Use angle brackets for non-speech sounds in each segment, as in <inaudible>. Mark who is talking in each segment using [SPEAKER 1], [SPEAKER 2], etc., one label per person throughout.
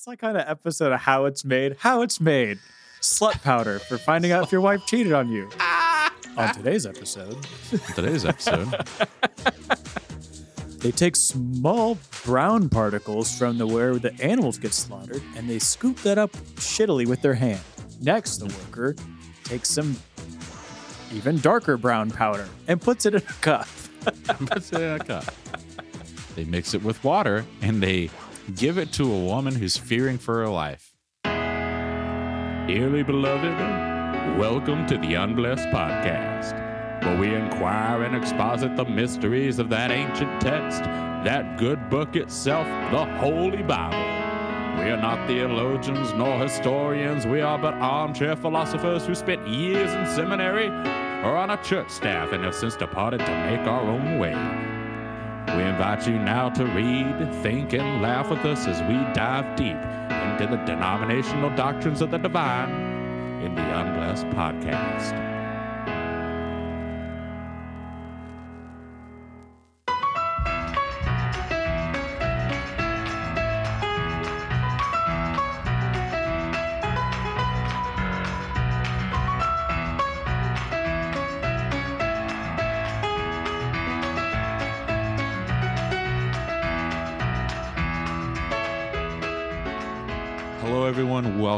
[SPEAKER 1] It's like kind of episode of How It's Made. How It's Made. Slut powder for finding out if your wife cheated on you. on today's episode,
[SPEAKER 2] Today's episode. <laughs>
[SPEAKER 1] they take small brown particles from the where the animals get slaughtered and they scoop that up shittily with their hand. Next, the worker takes some even darker brown powder and puts it in a cup. <laughs>
[SPEAKER 2] Puts it in a cup. They mix it with water and they give it to a woman who's fearing for her life. Dearly beloved, welcome to the Unblessed Podcast, where we inquire and exposit the mysteries of that ancient text, that good book itself, the Holy Bible. We are not theologians nor historians. We are but armchair philosophers who spent years in seminary or on a church staff and have since departed to make our own way. We invite you now to read, think, and laugh with us as we dive deep into the denominational doctrines of the divine in the Unblessed Podcast.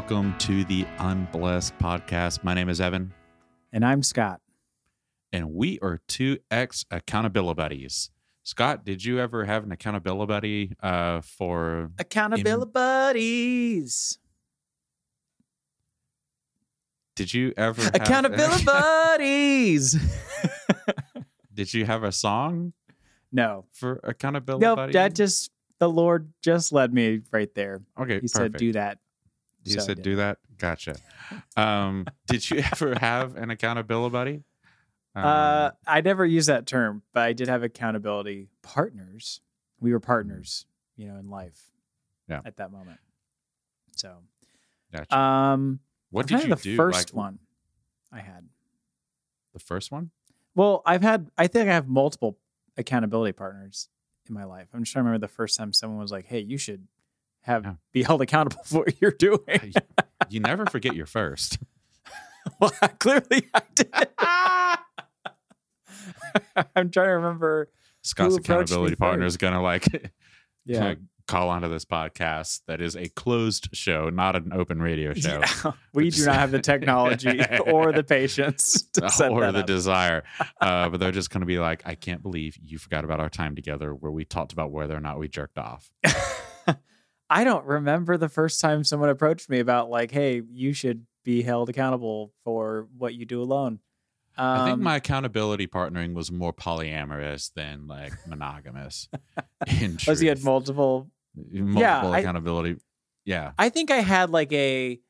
[SPEAKER 2] Welcome to the Unblessed Podcast. My name is Evan,
[SPEAKER 1] And I'm Scott.
[SPEAKER 2] and we are two ex accountability buddies. Scott, did you ever have an accountability buddy uh, for
[SPEAKER 1] Accountability buddies.
[SPEAKER 2] Did you ever have,
[SPEAKER 1] Accountability <laughs> buddies. <laughs>
[SPEAKER 2] Did you have a song
[SPEAKER 1] no.
[SPEAKER 2] for accountability
[SPEAKER 1] Nope.
[SPEAKER 2] buddy?
[SPEAKER 1] That just the Lord just led me right there.
[SPEAKER 2] okay,
[SPEAKER 1] He said, "Do that."
[SPEAKER 2] You
[SPEAKER 1] So
[SPEAKER 2] said do that. Gotcha. Um, did you <laughs> ever have an accountability buddy? Um,
[SPEAKER 1] Uh, I never used that term, but I did have accountability partners. We were partners, you know, in life.
[SPEAKER 2] Yeah.
[SPEAKER 1] At that moment. So,
[SPEAKER 2] gotcha.
[SPEAKER 1] um,
[SPEAKER 2] what did you
[SPEAKER 1] the
[SPEAKER 2] do?
[SPEAKER 1] first
[SPEAKER 2] like,
[SPEAKER 1] one I had.
[SPEAKER 2] The first one?
[SPEAKER 1] Well, I've had. I think I have multiple accountability partners in my life. I'm just trying to remember the first time someone was like, "Hey, you should have
[SPEAKER 2] Yeah.
[SPEAKER 1] be held accountable <laughs> for what you're doing."
[SPEAKER 2] you, never forget your first. <laughs> <laughs>
[SPEAKER 1] well, clearly I did. I'm trying to remember.
[SPEAKER 2] Scott's accountability partner is gonna like
[SPEAKER 1] Yeah.
[SPEAKER 2] call onto this podcast that is a closed show, not an open radio show.
[SPEAKER 1] Yeah. we do not have the technology or the patience to set
[SPEAKER 2] or the
[SPEAKER 1] up.
[SPEAKER 2] desire. Uh, but they're just going to be like, I can't believe you forgot about our time together where we talked about whether or not we jerked off.
[SPEAKER 1] I don't remember the first time someone approached me about like, "Hey, you should be held accountable for what you do alone." Um,
[SPEAKER 2] I think my accountability partnering was more polyamorous than like monogamous. <laughs> in
[SPEAKER 1] was he had multiple.
[SPEAKER 2] multiple
[SPEAKER 1] Yeah, I-
[SPEAKER 2] accountability. Yeah.
[SPEAKER 1] I think I had like a.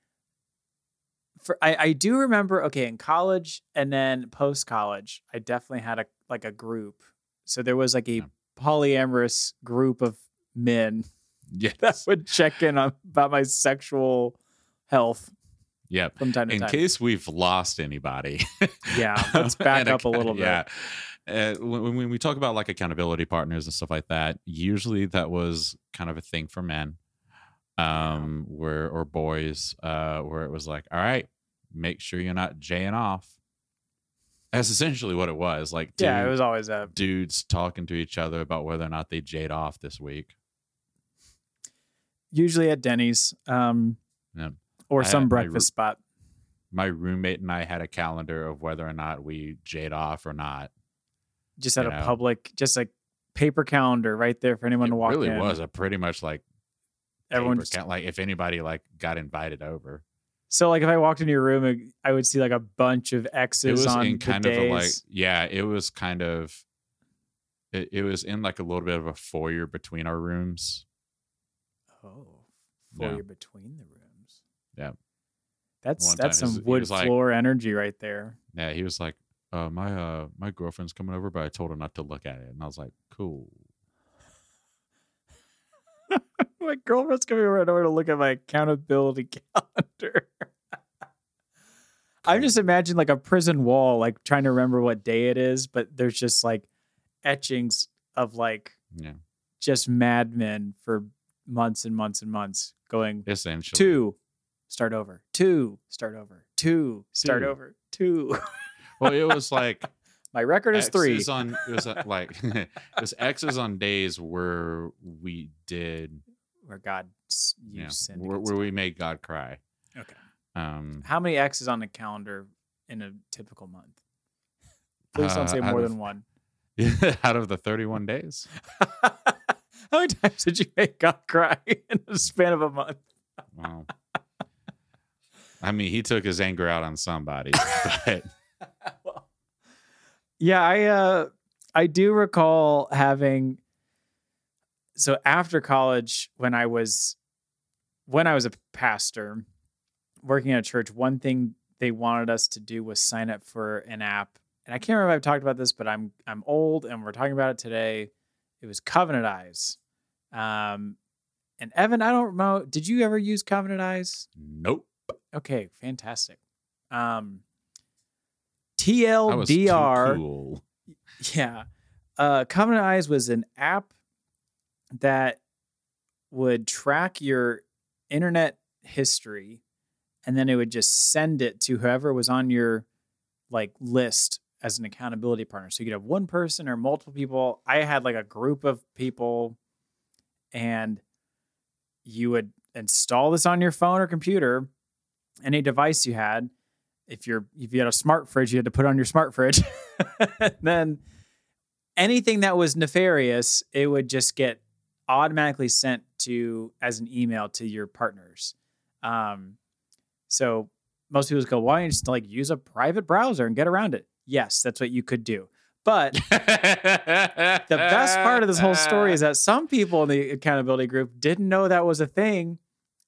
[SPEAKER 1] For I, I do remember okay in college and then post college I definitely had a like a group so there was like a
[SPEAKER 2] Yeah.
[SPEAKER 1] polyamorous group of men that
[SPEAKER 2] Yes.
[SPEAKER 1] would check in on, about my sexual health
[SPEAKER 2] Yep.
[SPEAKER 1] from time to
[SPEAKER 2] In
[SPEAKER 1] time.
[SPEAKER 2] case we've lost anybody. <laughs>
[SPEAKER 1] yeah, let's <laughs> back up a little bit.
[SPEAKER 2] Yeah. Uh, when, when we talk about like accountability partners and stuff like that, usually that was kind of a thing for men, um, where or boys, uh, where it was like, all right, make sure you're not jaying off. That's essentially what it was. Like,
[SPEAKER 1] Yeah, it was always a
[SPEAKER 2] dudes talking to each other about whether or not they jade off this week.
[SPEAKER 1] Usually at Denny's, um,
[SPEAKER 2] Yeah.
[SPEAKER 1] or
[SPEAKER 2] I
[SPEAKER 1] some
[SPEAKER 2] my
[SPEAKER 1] breakfast spot.
[SPEAKER 2] My roommate and I had a calendar of whether or not we jade off or not.
[SPEAKER 1] Just at
[SPEAKER 2] you
[SPEAKER 1] a
[SPEAKER 2] know.
[SPEAKER 1] public, just like paper calendar right there for anyone
[SPEAKER 2] it
[SPEAKER 1] to walk in.
[SPEAKER 2] It really
[SPEAKER 1] in.
[SPEAKER 2] was a pretty much like
[SPEAKER 1] Everyone just,
[SPEAKER 2] count, like if anybody like got invited over.
[SPEAKER 1] so like if I walked into your room, I would see like a bunch of
[SPEAKER 2] It
[SPEAKER 1] X's
[SPEAKER 2] was
[SPEAKER 1] on
[SPEAKER 2] in
[SPEAKER 1] the
[SPEAKER 2] kind
[SPEAKER 1] days.
[SPEAKER 2] of a like yeah, it was kind of it, it was in like a little bit of a foyer between our rooms.
[SPEAKER 1] Oh,
[SPEAKER 2] Yeah.
[SPEAKER 1] foyer between the rooms.
[SPEAKER 2] Yeah.
[SPEAKER 1] that's
[SPEAKER 2] One
[SPEAKER 1] that's some wood
[SPEAKER 2] like-
[SPEAKER 1] floor energy right there.
[SPEAKER 2] Yeah, he was like, uh, my uh my girlfriend's coming over, but I told her not to look at it. And I was like, cool. <laughs>
[SPEAKER 1] my girlfriend's coming over. I don't want to look at my accountability <laughs> calendar. I'm just imagining like a prison wall, like trying to remember what day it is, but there's just like etchings of like
[SPEAKER 2] Yeah.
[SPEAKER 1] just madmen for months and months and months going
[SPEAKER 2] Essentially.
[SPEAKER 1] two, start over, two, start over, two, start
[SPEAKER 2] Two.
[SPEAKER 1] over, two.
[SPEAKER 2] Well, it was like <laughs>
[SPEAKER 1] My record is three.
[SPEAKER 2] X's on it was uh, like <laughs> it was X's on days where we did
[SPEAKER 1] where God you
[SPEAKER 2] yeah,
[SPEAKER 1] sinned.
[SPEAKER 2] where, where we made God cry.
[SPEAKER 1] Okay.
[SPEAKER 2] Um
[SPEAKER 1] How many X's on the calendar in a typical month? Please don't
[SPEAKER 2] Uh,
[SPEAKER 1] say more
[SPEAKER 2] of-
[SPEAKER 1] than one. <laughs>
[SPEAKER 2] out of the 31 days.
[SPEAKER 1] How many times did you make God cry <laughs> in the span of a month?
[SPEAKER 2] Wow. I mean, he took his anger out on somebody, <laughs> but
[SPEAKER 1] Well, yeah, I uh I do recall having so after college when I was when I was a pastor working at a church, one thing they wanted us to do was sign up for an app. And I can't remember if I've talked about this, but I'm I'm old and we're talking about it today. It was Covenant Eyes. Um and Evan, I don't know, did you ever use Covenant Eyes?
[SPEAKER 2] nope.
[SPEAKER 1] Okay, fantastic. Um
[SPEAKER 2] I was too
[SPEAKER 1] TLDR.
[SPEAKER 2] cool.
[SPEAKER 1] Yeah. Uh, Covenant Eyes was an app that would track your internet history and then it would just send it to whoever was on your like list as an accountability partner. So you could have one person or multiple people. I had like a group of people and you would install this on your phone or computer, any device you had. If you're if you had a smart fridge, you had to put on your smart fridge. <laughs> then anything that was nefarious, it would just get automatically sent to as an email to your partners. Um, so most people go, why don't you just like use a private browser and get around it? Yes, that's what you could do. But <laughs>
[SPEAKER 2] the
[SPEAKER 1] best part of this whole story is that some people in the accountability group didn't know that was a thing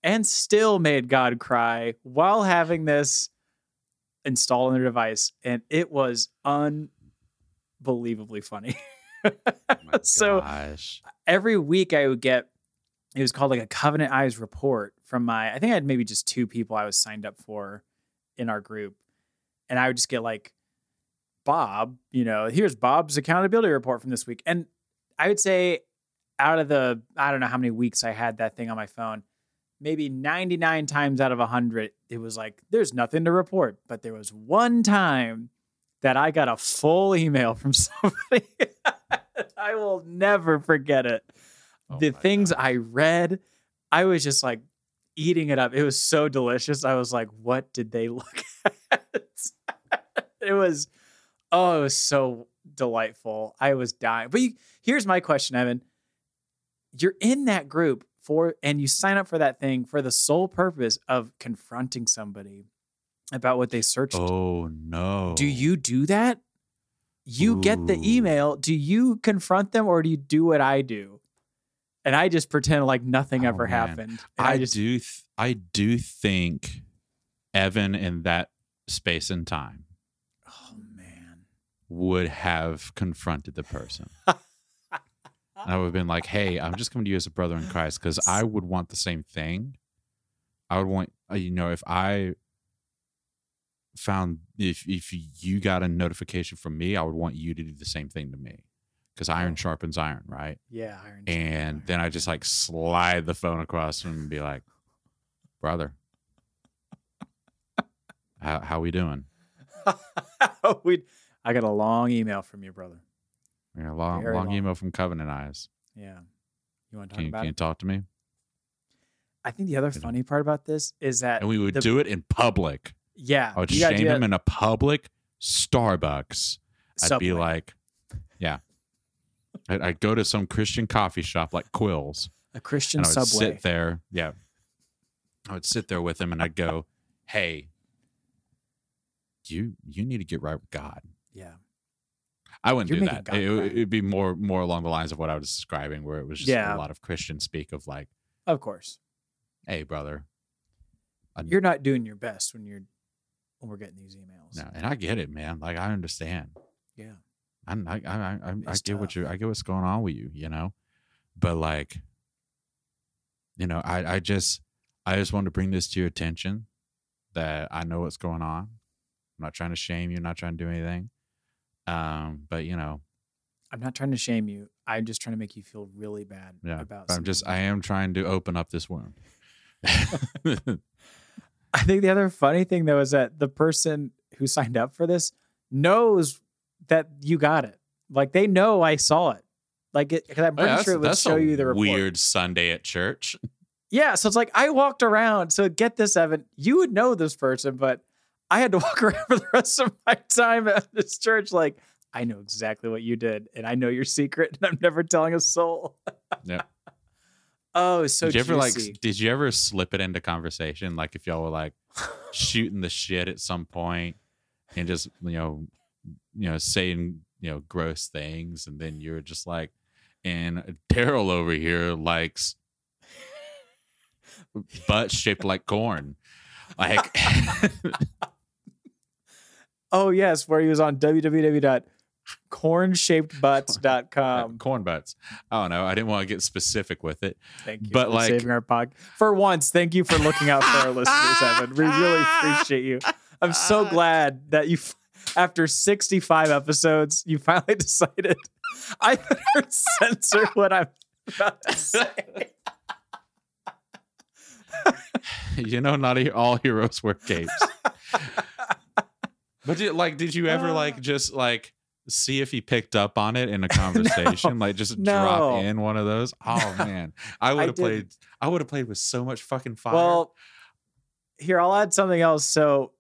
[SPEAKER 1] and still made God cry while having this installed on their device. And it was unbelievably funny. Oh <laughs> so-
[SPEAKER 2] gosh.
[SPEAKER 1] Every week I would get, it was called like a Covenant Eyes report from my, I think I had maybe just two people I was signed up for in our group. And I would just get like, Bob, you know, here's Bob's accountability report from this week. And I would say out of the, I don't know how many weeks I had that thing on my phone, maybe 99 times out of 100, it was like, there's nothing to report. But there was one time that I got a full email from <laughs> somebody. I will never forget it.
[SPEAKER 2] Oh
[SPEAKER 1] the things
[SPEAKER 2] gosh.
[SPEAKER 1] I read, I was just like eating it up. It was so delicious. I was like, what did they look <laughs> at? it was, oh, it was so delightful. I was dying. But you, here's my question, Evan. You're in that group for, and you sign up for that thing for the sole purpose of confronting somebody about what they searched.
[SPEAKER 2] Oh no.
[SPEAKER 1] Do you do that? You get the email. Do you confront them or do you do what I do? And I just pretend like nothing
[SPEAKER 2] Oh,
[SPEAKER 1] ever
[SPEAKER 2] man.
[SPEAKER 1] happened. And
[SPEAKER 2] I,
[SPEAKER 1] just
[SPEAKER 2] do th- I do think Evan in that space and time. Would have confronted the person. <laughs> I would have been like, "Hey, I'm just coming to you as a brother in Christ because I would want the same thing. I would want, uh, you know, if I found if if you got a notification from me, I would want you to do the same thing to me because iron
[SPEAKER 1] Oh.
[SPEAKER 2] sharpens iron, right?
[SPEAKER 1] Yeah, Iron
[SPEAKER 2] And then I just like slide the phone across him and be like, "Brother, <laughs> how how we doing?" <laughs>
[SPEAKER 1] we I got a long email from your brother.
[SPEAKER 2] Know, long
[SPEAKER 1] Very
[SPEAKER 2] long
[SPEAKER 1] long.
[SPEAKER 2] email from Covenant Eyes.
[SPEAKER 1] Yeah. You want to talk
[SPEAKER 2] Can
[SPEAKER 1] about
[SPEAKER 2] can you talk to me?
[SPEAKER 1] I think the other
[SPEAKER 2] you-
[SPEAKER 1] funny part about this is that
[SPEAKER 2] And we would
[SPEAKER 1] the-
[SPEAKER 2] do it in public.
[SPEAKER 1] yeah,
[SPEAKER 2] I would shame him in a public Starbucks. I'd be like, yeah. <laughs> I'd, I'd go to some Christian coffee shop like Quills,
[SPEAKER 1] a Christian
[SPEAKER 2] and I would
[SPEAKER 1] subway.
[SPEAKER 2] sit there. Yeah, I would sit there with him, and I'd go, <laughs> "Hey, you you need to get right with God."
[SPEAKER 1] Yeah.
[SPEAKER 2] I wouldn't
[SPEAKER 1] You're
[SPEAKER 2] do that.
[SPEAKER 1] God
[SPEAKER 2] It, it'd be more more along the lines of what I was describing, where it was just
[SPEAKER 1] Yeah.
[SPEAKER 2] a lot of Christian speak of like,
[SPEAKER 1] Of course.
[SPEAKER 2] "Hey, brother, I-
[SPEAKER 1] You're not doing your best when you're when we're getting these emails.
[SPEAKER 2] no," and I get it, man. Like I understand.
[SPEAKER 1] Yeah.
[SPEAKER 2] I'm, I, I, I, I, get what
[SPEAKER 1] tough.
[SPEAKER 2] you, I get what's going on with you, you know, but like, you know, I, I just, I just wanted to bring this to your attention that I know what's going on. I'm not trying to shame you, I'm not trying to do anything. Um, but you know,
[SPEAKER 1] I'm not trying to shame you. I'm just trying to make you feel really bad
[SPEAKER 2] Yeah,
[SPEAKER 1] about.
[SPEAKER 2] I'm just. I am trying to open up this wound. <laughs>
[SPEAKER 1] I think the other funny thing though is that the person who signed up for this knows that you got it. Like they know I saw it. Like it, because I'm
[SPEAKER 2] Oh, yeah,
[SPEAKER 1] pretty sure it would show you the report.
[SPEAKER 2] weird Sunday at church.
[SPEAKER 1] Yeah, so it's like I walked around. So get this, Evan, you would know this person, but I had to <laughs> walk around for the rest of my time at this church. Like I know exactly what you did, and I know your secret, and I'm never telling a soul. <laughs>
[SPEAKER 2] Yeah.
[SPEAKER 1] oh, so
[SPEAKER 2] did you ever like? Did you ever slip it into conversation? Like if y'all were like shooting the shit at some point and just you know, you know, saying you know gross things, and then you're just like, and Daryl over here likes <laughs> butt shaped like corn. Like,
[SPEAKER 1] Oh yes, where he was on www.cornshapedbutts.com. <laughs>
[SPEAKER 2] corn butts. I don't know. I didn't want to get specific with it.
[SPEAKER 1] Thank you
[SPEAKER 2] But,
[SPEAKER 1] for
[SPEAKER 2] like-
[SPEAKER 1] saving our pod. For once, thank you for looking out for our <laughs> listeners, Evan. We really appreciate you. I'm so <laughs> glad that you, after 65 episodes, you finally decided I better censor what I'm about to say.
[SPEAKER 2] you know, not all heroes wear capes. But did, like, did you ever like uh. just like see if he picked up on it in a <laughs> conversation? Like, just
[SPEAKER 1] No.
[SPEAKER 2] drop in one of those. <laughs> Oh man, I would have played. I would have played with so much fucking fire.
[SPEAKER 1] Well, here I'll add something else. So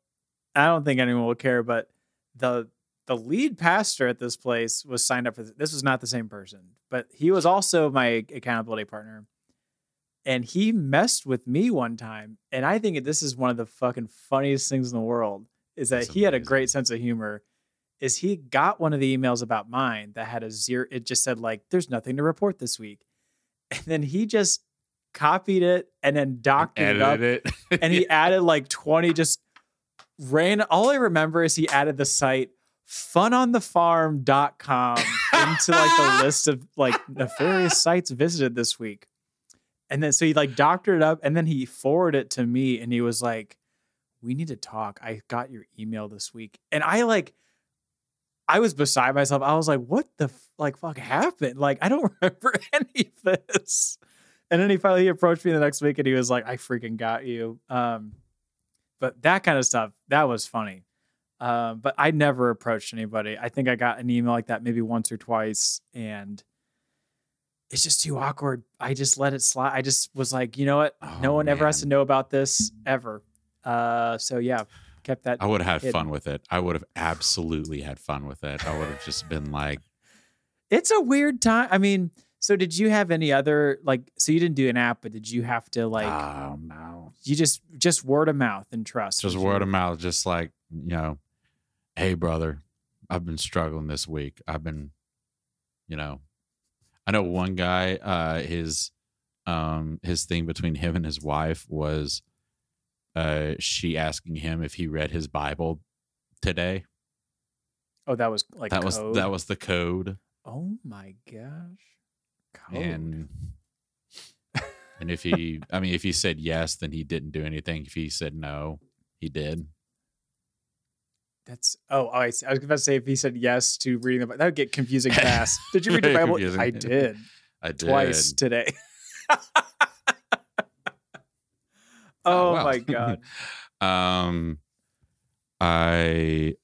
[SPEAKER 1] I don't think anyone will care, but the the lead pastor at this place was signed up for this. This was not the same person, but he was also my accountability partner. And he messed with me one time. And I think this is one of the fucking funniest things in the world is that
[SPEAKER 2] That's
[SPEAKER 1] he had a great sense of humor. Is he got one of the emails about mine that had a zero, it just said, like, there's nothing to report this week. <laughs> And then he just copied it and then doctored it up
[SPEAKER 2] it,
[SPEAKER 1] and he <laughs> added like 20 just ran all i remember is he added the site funonthefarm.com into like the <laughs> list of like nefarious sites visited this week and then so he like doctored it up and then he forwarded it to me and he was like we need to talk i got your email this week and i like i was beside myself i was like what the f- like fuck happened like i don't <laughs> remember <laughs> any of this and then he finally he approached me the next week and he was like, I freaking got you. Um, but that kind of stuff, that was funny. Um, but I never approached anybody. I think I got an email like that maybe once or twice and it's just too awkward. I just let it slide. I just was like, you know what? no
[SPEAKER 2] Oh,
[SPEAKER 1] one ever has to know about this ever. Uh, so yeah, kept that.
[SPEAKER 2] I would have had
[SPEAKER 1] hidden.
[SPEAKER 2] fun with it. I would have absolutely had fun with it. I would have just been like,
[SPEAKER 1] It's a weird time. I mean, so did you have any other like? So you didn't do an app, but did you have to like?
[SPEAKER 2] oh no.
[SPEAKER 1] you just just word of mouth and trust.
[SPEAKER 2] just word of mouth, just like, you know, hey, brother, I've been struggling this week. I've been, you know, I know one guy, uh, his, um, his thing between him and his wife was, uh, she asking him if he read his Bible today.
[SPEAKER 1] Oh, that was like
[SPEAKER 2] that was, that was the code.
[SPEAKER 1] Oh my gosh. Code.
[SPEAKER 2] And, <laughs> and if he, I mean, if he said yes, then he didn't do anything. If he said no, he did.
[SPEAKER 1] That's oh, I. I was about to say if he said yes to reading the Bible, that would get confusing <laughs> fast. Did you read the Bible? I did
[SPEAKER 2] I did.
[SPEAKER 1] twice today. <laughs> oh
[SPEAKER 2] well.
[SPEAKER 1] my <laughs> god.
[SPEAKER 2] um i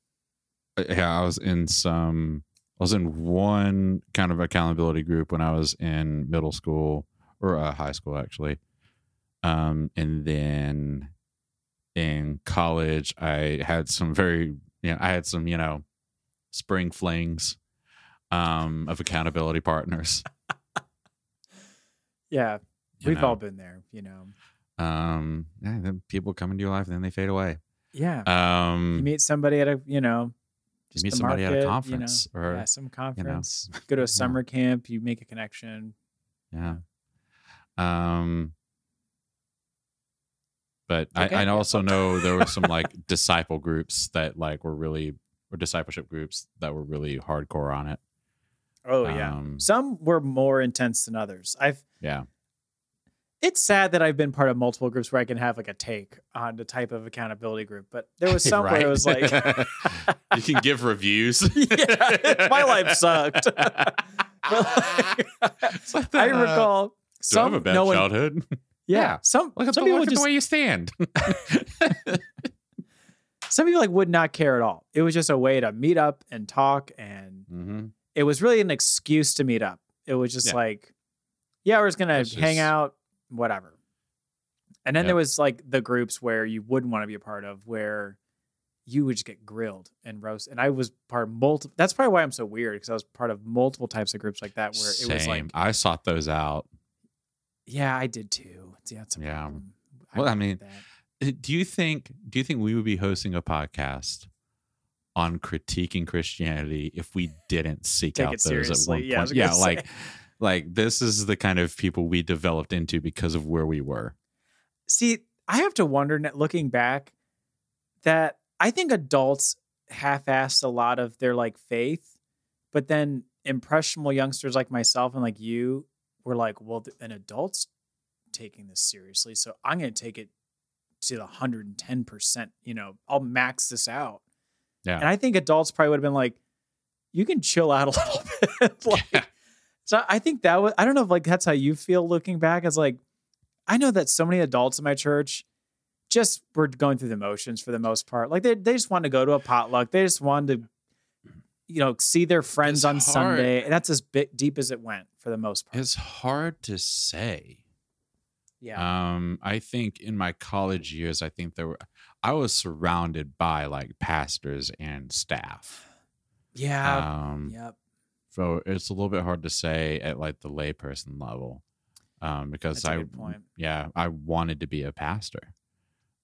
[SPEAKER 2] yeah i was in some i was in one kind of accountability group when i was in middle school or uh, high school actually um and then in college i had some very you know i had some you know spring flings um of accountability partners <laughs>
[SPEAKER 1] Yeah,
[SPEAKER 2] you
[SPEAKER 1] we've
[SPEAKER 2] know.
[SPEAKER 1] all been there. You know.
[SPEAKER 2] Um yeah, then people come into your life and then they fade away
[SPEAKER 1] Yeah.
[SPEAKER 2] um
[SPEAKER 1] you meet somebody at a you know.
[SPEAKER 2] you
[SPEAKER 1] just
[SPEAKER 2] meet somebody at
[SPEAKER 1] market,
[SPEAKER 2] a
[SPEAKER 1] you know,
[SPEAKER 2] conference or
[SPEAKER 1] yeah, some conference. <laughs> Go to a summer camp. You make a connection.
[SPEAKER 2] yeah um but
[SPEAKER 1] Okay.
[SPEAKER 2] I, I also know there were some like disciple groups that like were really or discipleship groups that were really hardcore on it
[SPEAKER 1] Oh yeah.
[SPEAKER 2] Um,
[SPEAKER 1] Some were more intense than others. I've
[SPEAKER 2] yeah
[SPEAKER 1] it's sad that I've been part of multiple groups where I can have like a take on the type of accountability group, but there was <laughs> some where it was like, <laughs>
[SPEAKER 2] you can give reviews. <laughs>
[SPEAKER 1] yeah, my life sucked. Like, I
[SPEAKER 2] uh,
[SPEAKER 1] recall
[SPEAKER 2] I
[SPEAKER 1] some
[SPEAKER 2] have a bad
[SPEAKER 1] no one,
[SPEAKER 2] childhood?
[SPEAKER 1] yeah,
[SPEAKER 2] Yeah.
[SPEAKER 1] some
[SPEAKER 2] Look at,
[SPEAKER 1] some
[SPEAKER 2] the,
[SPEAKER 1] people
[SPEAKER 2] look
[SPEAKER 1] just
[SPEAKER 2] the way you stand.
[SPEAKER 1] some people like would not care at all. It was just a way to meet up and talk, and
[SPEAKER 2] hmm
[SPEAKER 1] it was really an excuse to meet up. It was just
[SPEAKER 2] Yeah.
[SPEAKER 1] like, yeah, we're just gonna
[SPEAKER 2] It's
[SPEAKER 1] hang
[SPEAKER 2] just-
[SPEAKER 1] out, whatever. And then
[SPEAKER 2] Yep.
[SPEAKER 1] there was like the groups where you wouldn't want to be a part of, where you would just get grilled and roast. And I was part of multiple. That's probably why I'm so weird because I was part of multiple types of groups like that, where
[SPEAKER 2] Same.
[SPEAKER 1] it was like,
[SPEAKER 2] I sought those out.
[SPEAKER 1] yeah, I did too. Yeah,
[SPEAKER 2] Yeah.
[SPEAKER 1] problem.
[SPEAKER 2] Well, I mean. Uh, Do you think? Do you think we would be hosting a podcast on critiquing Christianity if we didn't seek
[SPEAKER 1] Take
[SPEAKER 2] out those at one point?
[SPEAKER 1] Yeah, <laughs>
[SPEAKER 2] yeah, like like this is the kind of people we developed into because of where we were.
[SPEAKER 1] See, I have to wonder, looking back, that I think adults half-assed a lot of their like faith, but then impressionable youngsters like myself and like you were like, well, an adult's taking this seriously, so I'm going to take it to the hundred and ten percent. You know, I'll max this out.
[SPEAKER 2] Yeah.
[SPEAKER 1] and I think adults probably would have been like, you can chill out a <laughs> little bit. <laughs> like,
[SPEAKER 2] Yeah.
[SPEAKER 1] So I think that was I don't know if like that's how you feel looking back. It's like I know that so many adults in my church just were going through the motions for the most part. Like they they just wanted to go to a potluck. They just wanted to you know see their friends
[SPEAKER 2] It's
[SPEAKER 1] on
[SPEAKER 2] hard.
[SPEAKER 1] Sunday. And that's as bit deep as it went for the most part.
[SPEAKER 2] It's hard to say.
[SPEAKER 1] yeah.
[SPEAKER 2] Um, I think in my college years, I think there were I was surrounded by like pastors and staff.
[SPEAKER 1] yeah.
[SPEAKER 2] Um,
[SPEAKER 1] yep.
[SPEAKER 2] So it's a little bit hard to say at like the layperson level, um, because I yeah I wanted to be a pastor.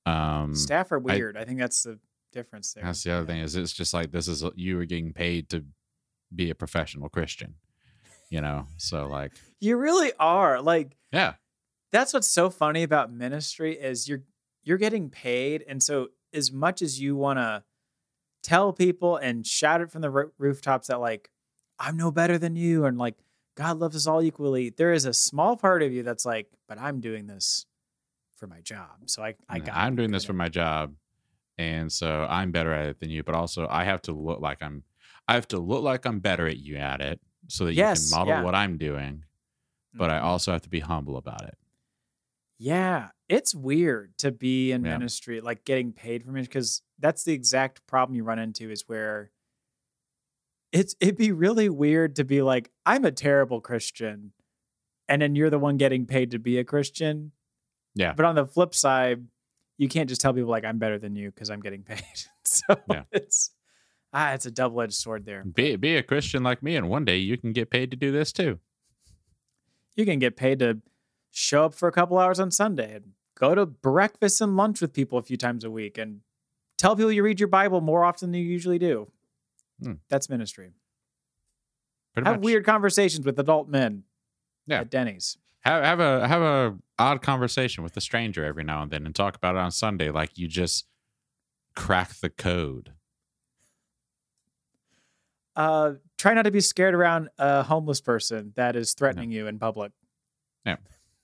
[SPEAKER 2] Um,
[SPEAKER 1] Staff are weird. I, think that's the difference there.
[SPEAKER 2] that's the other
[SPEAKER 1] Yeah.
[SPEAKER 2] thing is it's just like this is you were getting paid to be a professional Christian, you know. So like
[SPEAKER 1] You really are. Like
[SPEAKER 2] yeah,
[SPEAKER 1] that's what's so funny about ministry is you're you're getting paid and so as much as you want to tell people and shout it from the roo- rooftops that like i'm no better than you and like god loves us all equally there is a small part of you that's like but i'm doing this for my job so i I got.
[SPEAKER 2] I'm doing this for my job, and so I'm better at it than you. But also, I have to look like I'm. I have to look like I'm better at you at it, so that
[SPEAKER 1] Yes,
[SPEAKER 2] you can model
[SPEAKER 1] yeah.
[SPEAKER 2] what I'm doing. But I mm-hmm. also have to be humble about it.
[SPEAKER 1] Yeah, it's weird to be in
[SPEAKER 2] Yeah.
[SPEAKER 1] ministry, like getting paid for ministry, because that's the exact problem you run into is where it's it'd be really weird to be like, I'm a terrible Christian, and then you're the one getting paid to be a Christian.
[SPEAKER 2] Yeah.
[SPEAKER 1] But on the flip side, you can't just tell people like I'm better than you because I'm getting <laughs> paid. so
[SPEAKER 2] Yeah.
[SPEAKER 1] it's ah, it's a double edged sword there.
[SPEAKER 2] Be be a Christian like me, and one day you can get paid to do this too.
[SPEAKER 1] you can get paid to show up for a couple hours on Sunday and go to breakfast and lunch with people a few times a week and tell people you read your Bible more often than you usually do.
[SPEAKER 2] Hmm.
[SPEAKER 1] That's ministry.
[SPEAKER 2] Pretty
[SPEAKER 1] Have
[SPEAKER 2] much.
[SPEAKER 1] weird conversations with adult men
[SPEAKER 2] Yeah.
[SPEAKER 1] at Denny's.
[SPEAKER 2] have have a have a odd conversation with a stranger every now and then, and talk about it on Sunday like you just crack the code.
[SPEAKER 1] Uh, try not to be scared around a homeless person that is threatening you in public.
[SPEAKER 2] Yeah,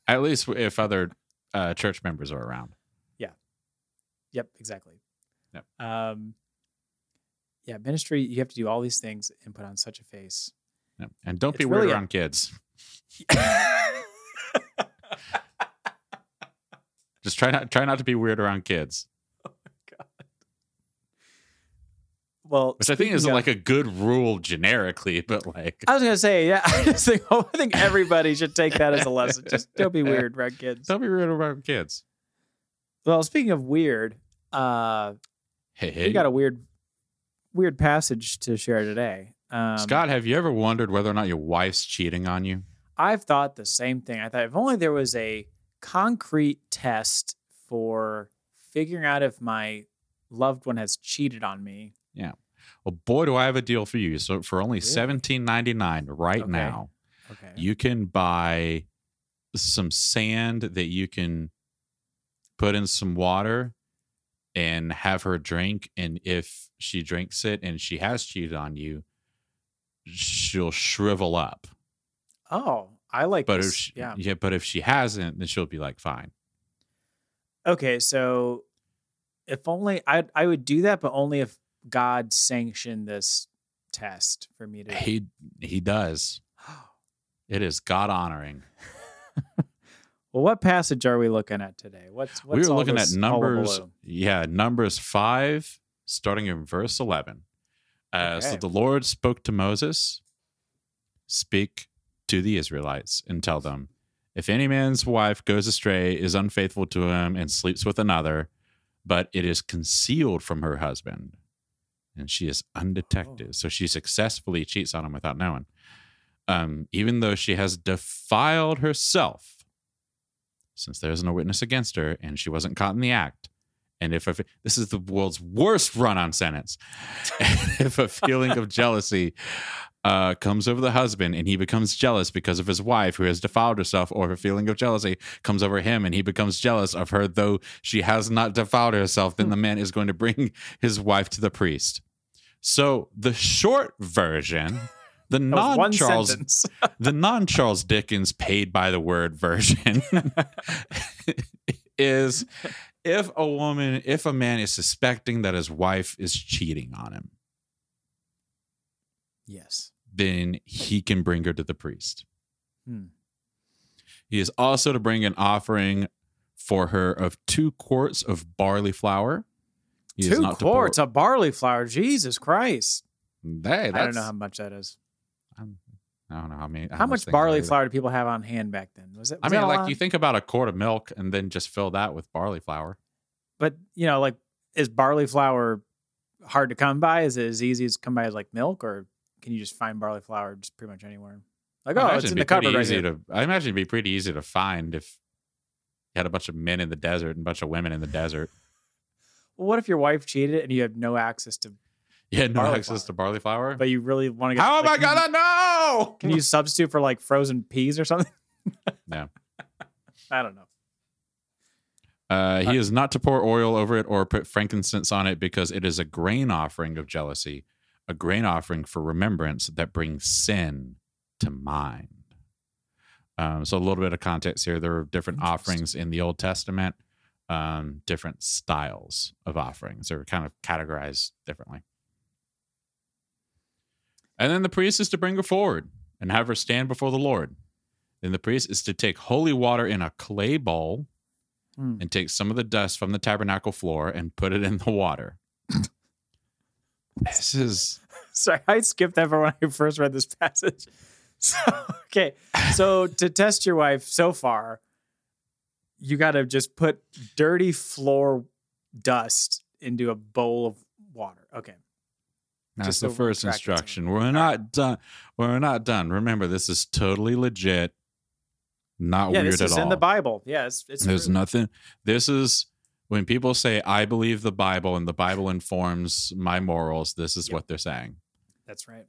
[SPEAKER 2] at least if other uh, church members are around. Yeah.
[SPEAKER 1] Yep, exactly.
[SPEAKER 2] Yep.
[SPEAKER 1] Um, yeah, ministry, you have to do all these things and put on such a face.
[SPEAKER 2] Yeah. And don't be
[SPEAKER 1] It's
[SPEAKER 2] weird
[SPEAKER 1] really a-
[SPEAKER 2] around kids. Just try not try not to be weird around kids, <laughs>
[SPEAKER 1] well,
[SPEAKER 2] which I think isn't
[SPEAKER 1] of-
[SPEAKER 2] like a good rule generically, but like
[SPEAKER 1] I was gonna say, yeah. <laughs> I just think I think everybody should take that as a lesson. Just don't be <laughs> weird, around kids.
[SPEAKER 2] don't be weird around kids.
[SPEAKER 1] Well, speaking of weird, uh,
[SPEAKER 2] Hey, hey,
[SPEAKER 1] we got a weird, weird passage to share today. Um,
[SPEAKER 2] Scott, have you ever wondered whether or not your wife's cheating on you?
[SPEAKER 1] I've thought the same thing. I thought if only there was a concrete test for figuring out if my loved one has cheated on me. Yeah.
[SPEAKER 2] Well, boy, do I have a deal for you. So for only
[SPEAKER 1] Really?
[SPEAKER 2] seventeen ninety nine right
[SPEAKER 1] Okay.
[SPEAKER 2] now,
[SPEAKER 1] Okay.
[SPEAKER 2] you can buy some sand that you can put in some water and have her drink. And if she drinks it and she has cheated on you, she'll shrivel up.
[SPEAKER 1] oh, I like
[SPEAKER 2] But
[SPEAKER 1] this.
[SPEAKER 2] if she,
[SPEAKER 1] yeah.
[SPEAKER 2] yeah, but if she hasn't, then she'll be like, fine.
[SPEAKER 1] Okay, so if only I I would do that, but only if God sanctioned this test for me to.
[SPEAKER 2] He he does. <gasps> It is God honoring. <laughs>
[SPEAKER 1] Well, what passage are we looking at today? What's, what's
[SPEAKER 2] we were looking at numbers. Yeah, numbers five, starting in verse eleven. Uh, So the Lord spoke to Moses, "Speak to the Israelites and tell them, if any man's wife goes astray, is unfaithful to him, and sleeps with another, but it is concealed from her husband, and she is undetected,
[SPEAKER 1] Oh.
[SPEAKER 2] so she successfully cheats on him without knowing, um, even though she has defiled herself." since there's no witness against her and she wasn't caught in the act. And if a, this is the world's worst run on sentence, <laughs> if a feeling of jealousy uh, comes over the husband and he becomes jealous because of his wife who has defiled herself, or a feeling of jealousy comes over him and he becomes jealous of her though she has not defiled herself, then the man is going to bring his wife to the priest. So the short version, the non Charles the non Charles Dickens paid by the word version <laughs> <laughs> is if a woman, if a man is suspecting that his wife is cheating on him,
[SPEAKER 1] yes.
[SPEAKER 2] then he can bring her to the priest.
[SPEAKER 1] Hmm.
[SPEAKER 2] He is also to bring an offering for her of two quarts of barley flour. He
[SPEAKER 1] Two quarts of barley flour. Jesus Christ.
[SPEAKER 2] Hey,
[SPEAKER 1] I don't know how much that is.
[SPEAKER 2] I'm- don't know how many.
[SPEAKER 1] How, much barley flour do people have on hand back then? Was it?
[SPEAKER 2] I mean, like
[SPEAKER 1] lot?
[SPEAKER 2] you think about a quart of milk and then just fill that with barley flour.
[SPEAKER 1] But you know, like, is barley flour hard to come by? Is it as easy as come by as like milk, or can you just find barley flour just pretty much anywhere? Like,
[SPEAKER 2] I
[SPEAKER 1] oh, it's in the cupboard right here.
[SPEAKER 2] to. I imagine it'd be pretty easy to find if you had a bunch of men in the desert and a bunch of women in the desert. <laughs>
[SPEAKER 1] Well, what if your wife cheated and you have no access to,
[SPEAKER 2] You had no access
[SPEAKER 1] flour.
[SPEAKER 2] to barley flour.
[SPEAKER 1] but you really want to get?
[SPEAKER 2] How am I gonna know?
[SPEAKER 1] Can you substitute for like frozen peas or something? <laughs>
[SPEAKER 2] No.
[SPEAKER 1] I don't know.
[SPEAKER 2] Uh, he is not to pour oil over it or put frankincense on it because it is a grain offering of jealousy, a grain offering for remembrance that brings sin to mind. Um, so a little bit of context here. There are different offerings in the Old Testament, um, different styles of offerings. They're kind of categorized differently. And then the priest is to bring her forward and have her stand before the Lord. Then the priest is to take holy water in a clay bowl
[SPEAKER 1] Hmm.
[SPEAKER 2] and take some of the dust from the tabernacle floor and put it in the water. this is <laughs>
[SPEAKER 1] Sorry, I skipped that for when I first read this passage. <laughs> So, okay, so to test your wife so far, you got to just put dirty floor dust into a bowl of water. Okay.
[SPEAKER 2] That's
[SPEAKER 1] Just
[SPEAKER 2] the first instruction. We're not done. We're not done. Remember, this is totally legit. Not
[SPEAKER 1] yeah,
[SPEAKER 2] weird
[SPEAKER 1] this is in the Bible. Yeah, it's, it's
[SPEAKER 2] There's
[SPEAKER 1] true.
[SPEAKER 2] nothing. This is when people say, "I believe the Bible," and the Bible informs my morals. This is
[SPEAKER 1] Yep.
[SPEAKER 2] what they're saying.
[SPEAKER 1] That's right.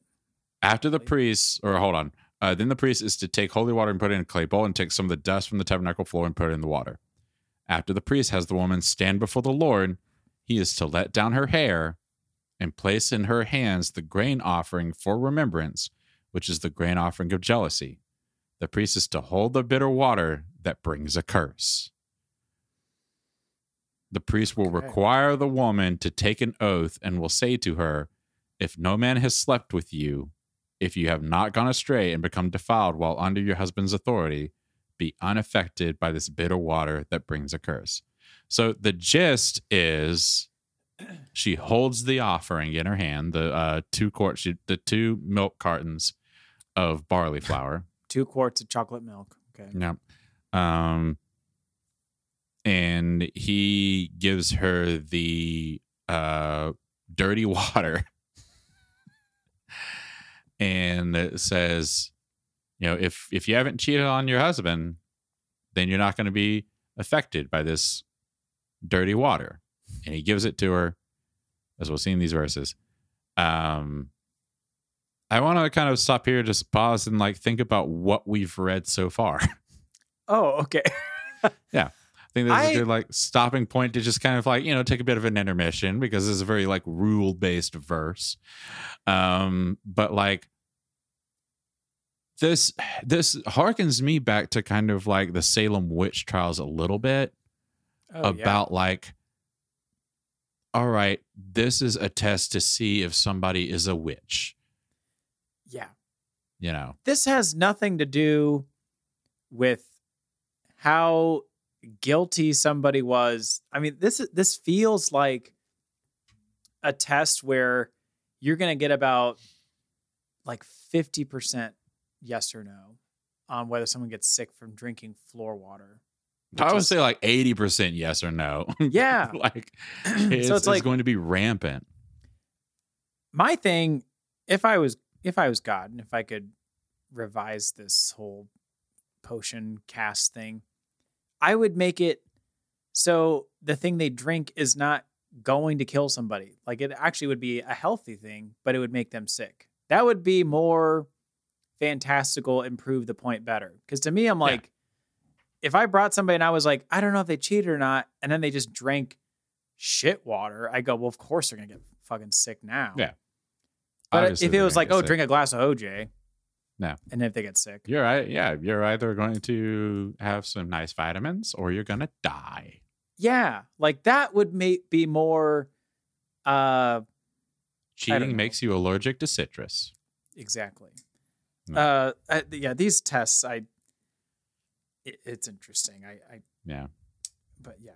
[SPEAKER 2] After the
[SPEAKER 1] Right.
[SPEAKER 2] priest, or hold on, uh, then the priest is to take holy water and put it in a clay bowl and take some of the dust from the tabernacle floor and put it in the water. After the priest has the woman stand before the Lord, he is to let down her hair and place in her hands the grain offering for remembrance, which is the grain offering of jealousy. The priest is to hold the bitter water that brings a curse. The priest will
[SPEAKER 1] Okay.
[SPEAKER 2] require the woman to take an oath and will say to her, If no man has slept with you, if you have not gone astray and become defiled while under your husband's authority, be unaffected by this bitter water that brings a curse. So the gist is she holds the offering in her hand, the uh, two quart, she, the two milk cartons of barley flour. <laughs>
[SPEAKER 1] Two quarts of chocolate milk. Okay.
[SPEAKER 2] Yeah. Um, and he gives her the uh, dirty <laughs> water and it says, you know, if if you haven't cheated on your husband, then you're not going to be affected by this dirty water. And he gives it to her, as we'll see in these verses. Um, I want to kind of stop here, just pause and like think about what we've read so far. <laughs>
[SPEAKER 1] Oh, okay. <laughs> Yeah.
[SPEAKER 2] I think this is a good like stopping point to just kind of like you know take a bit of an intermission because this is a very like rule based verse, um, but like this this harkens me back to kind of like the Salem witch trials a little bit
[SPEAKER 1] Oh,
[SPEAKER 2] about like all right, this is a test to see if somebody is a witch,
[SPEAKER 1] yeah.
[SPEAKER 2] you know.
[SPEAKER 1] This has nothing to do with how guilty somebody was. I mean, this is- this feels like a test where you're going to get about like 50% yes or no on whether someone gets sick from drinking floor water.
[SPEAKER 2] I would
[SPEAKER 1] is-
[SPEAKER 2] say like 80% yes or no. <laughs>
[SPEAKER 1] Yeah. <laughs>
[SPEAKER 2] like <clears throat> it's,
[SPEAKER 1] so
[SPEAKER 2] it's
[SPEAKER 1] it's like
[SPEAKER 2] going to be rampant.
[SPEAKER 1] my thing if i was if i was god and if i could revise this whole potion cast thing i would make it so the thing they drink is not going to kill somebody like it actually would be a healthy thing but it would make them sick that would be more fantastical and prove the point better because to me i'm
[SPEAKER 2] Yeah.
[SPEAKER 1] If i brought somebody and i was like i don't know if they cheated or not and then they just drank shit water i go well of course they're gonna get fucking sick now
[SPEAKER 2] Yeah.
[SPEAKER 1] but
[SPEAKER 2] Obviously
[SPEAKER 1] if it was like, oh,
[SPEAKER 2] sick.
[SPEAKER 1] drink a glass of OJ,
[SPEAKER 2] No.
[SPEAKER 1] and if they get sick,
[SPEAKER 2] You're right. Yeah, you're either going to have some nice vitamins or you're going to die.
[SPEAKER 1] yeah, like that would make be more. Uh,
[SPEAKER 2] Cheating makes you allergic to citrus.
[SPEAKER 1] exactly.
[SPEAKER 2] No.
[SPEAKER 1] Uh, I, yeah, these tests, I. It, it's interesting. I, I,
[SPEAKER 2] Yeah.
[SPEAKER 1] but yeah,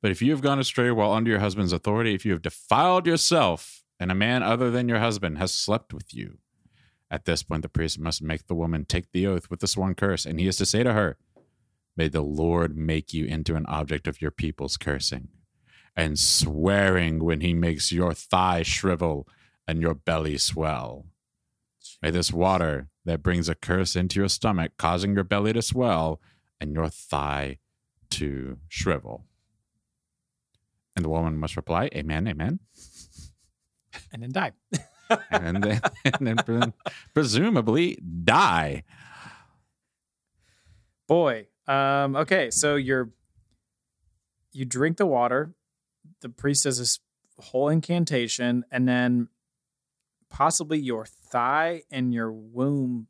[SPEAKER 2] But if you have gone astray while under your husband's authority, if you have defiled yourself and a man other than your husband has slept with you, at this point the priest must make the woman take the oath with the sworn curse, and he is to say to her, May the Lord make you into an object of your people's cursing and swearing when he makes your thigh shrivel and your belly swell. May this water that brings a curse into your stomach, causing your belly to swell and your thigh to shrivel. And the woman must reply, Amen, Amen.
[SPEAKER 1] and then die. <laughs>
[SPEAKER 2] And then, and then pre- presumably die.
[SPEAKER 1] Boy, um, okay, so you're you drink the water. The priest does this whole incantation, and then possibly your thigh and your womb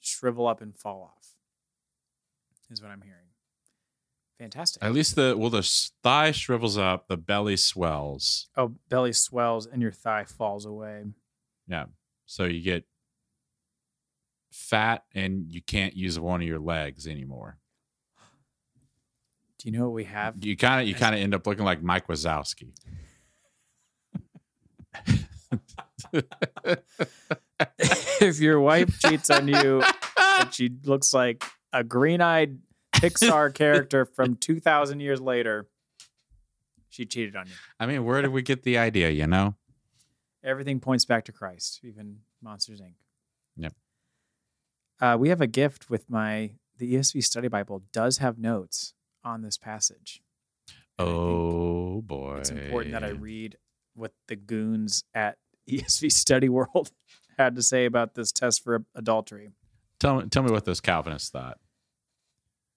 [SPEAKER 1] shrivel up and fall off. Is what I'm hearing. Fantastic.
[SPEAKER 2] At least the, well, the thigh shrivels up, the belly swells.
[SPEAKER 1] oh, belly swells and your thigh falls away.
[SPEAKER 2] Yeah. So you get fat and you can't use one of your legs anymore.
[SPEAKER 1] Do you know what we have?
[SPEAKER 2] You kind of, you kind of end up looking like Mike Wazowski. <laughs> <laughs> <laughs> <laughs>
[SPEAKER 1] if your wife cheats on you and she looks like a green-eyed Pixar <laughs> character from 2000 years later, she cheated on you.
[SPEAKER 2] I mean, where did we get the idea, you know?
[SPEAKER 1] Everything points back to Christ, even Monsters Inc.
[SPEAKER 2] Yep.
[SPEAKER 1] Uh, we have a gift with my the ESV Study Bible does have notes on this passage. And
[SPEAKER 2] Oh boy.
[SPEAKER 1] it's important that I read what the goons at ESV Study World had to say about this test for adultery.
[SPEAKER 2] Tell me, tell me what those Calvinists thought.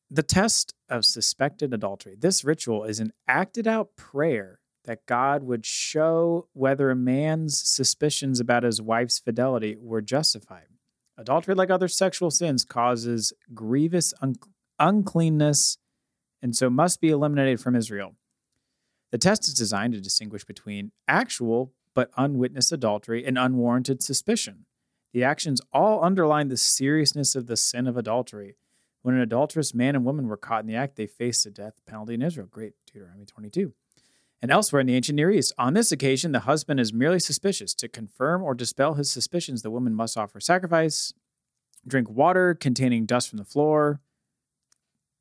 [SPEAKER 1] The test of suspected adultery. This ritual is an acted out prayer that God would show whether a man's suspicions about his wife's fidelity were justified. Adultery, like other sexual sins, causes grievous un- uncleanness and so must be eliminated from Israel. The test is designed to distinguish between actual but unwitnessed adultery and unwarranted suspicion. The actions all underline the seriousness of the sin of adultery. When an adulterous man and woman were caught in the act, they faced a death penalty in Israel. Great, Deuteronomy 22. And elsewhere in the ancient Near East, on this occasion, the husband is merely suspicious. To confirm or dispel his suspicions, the woman must offer sacrifice, drink water containing dust from the floor.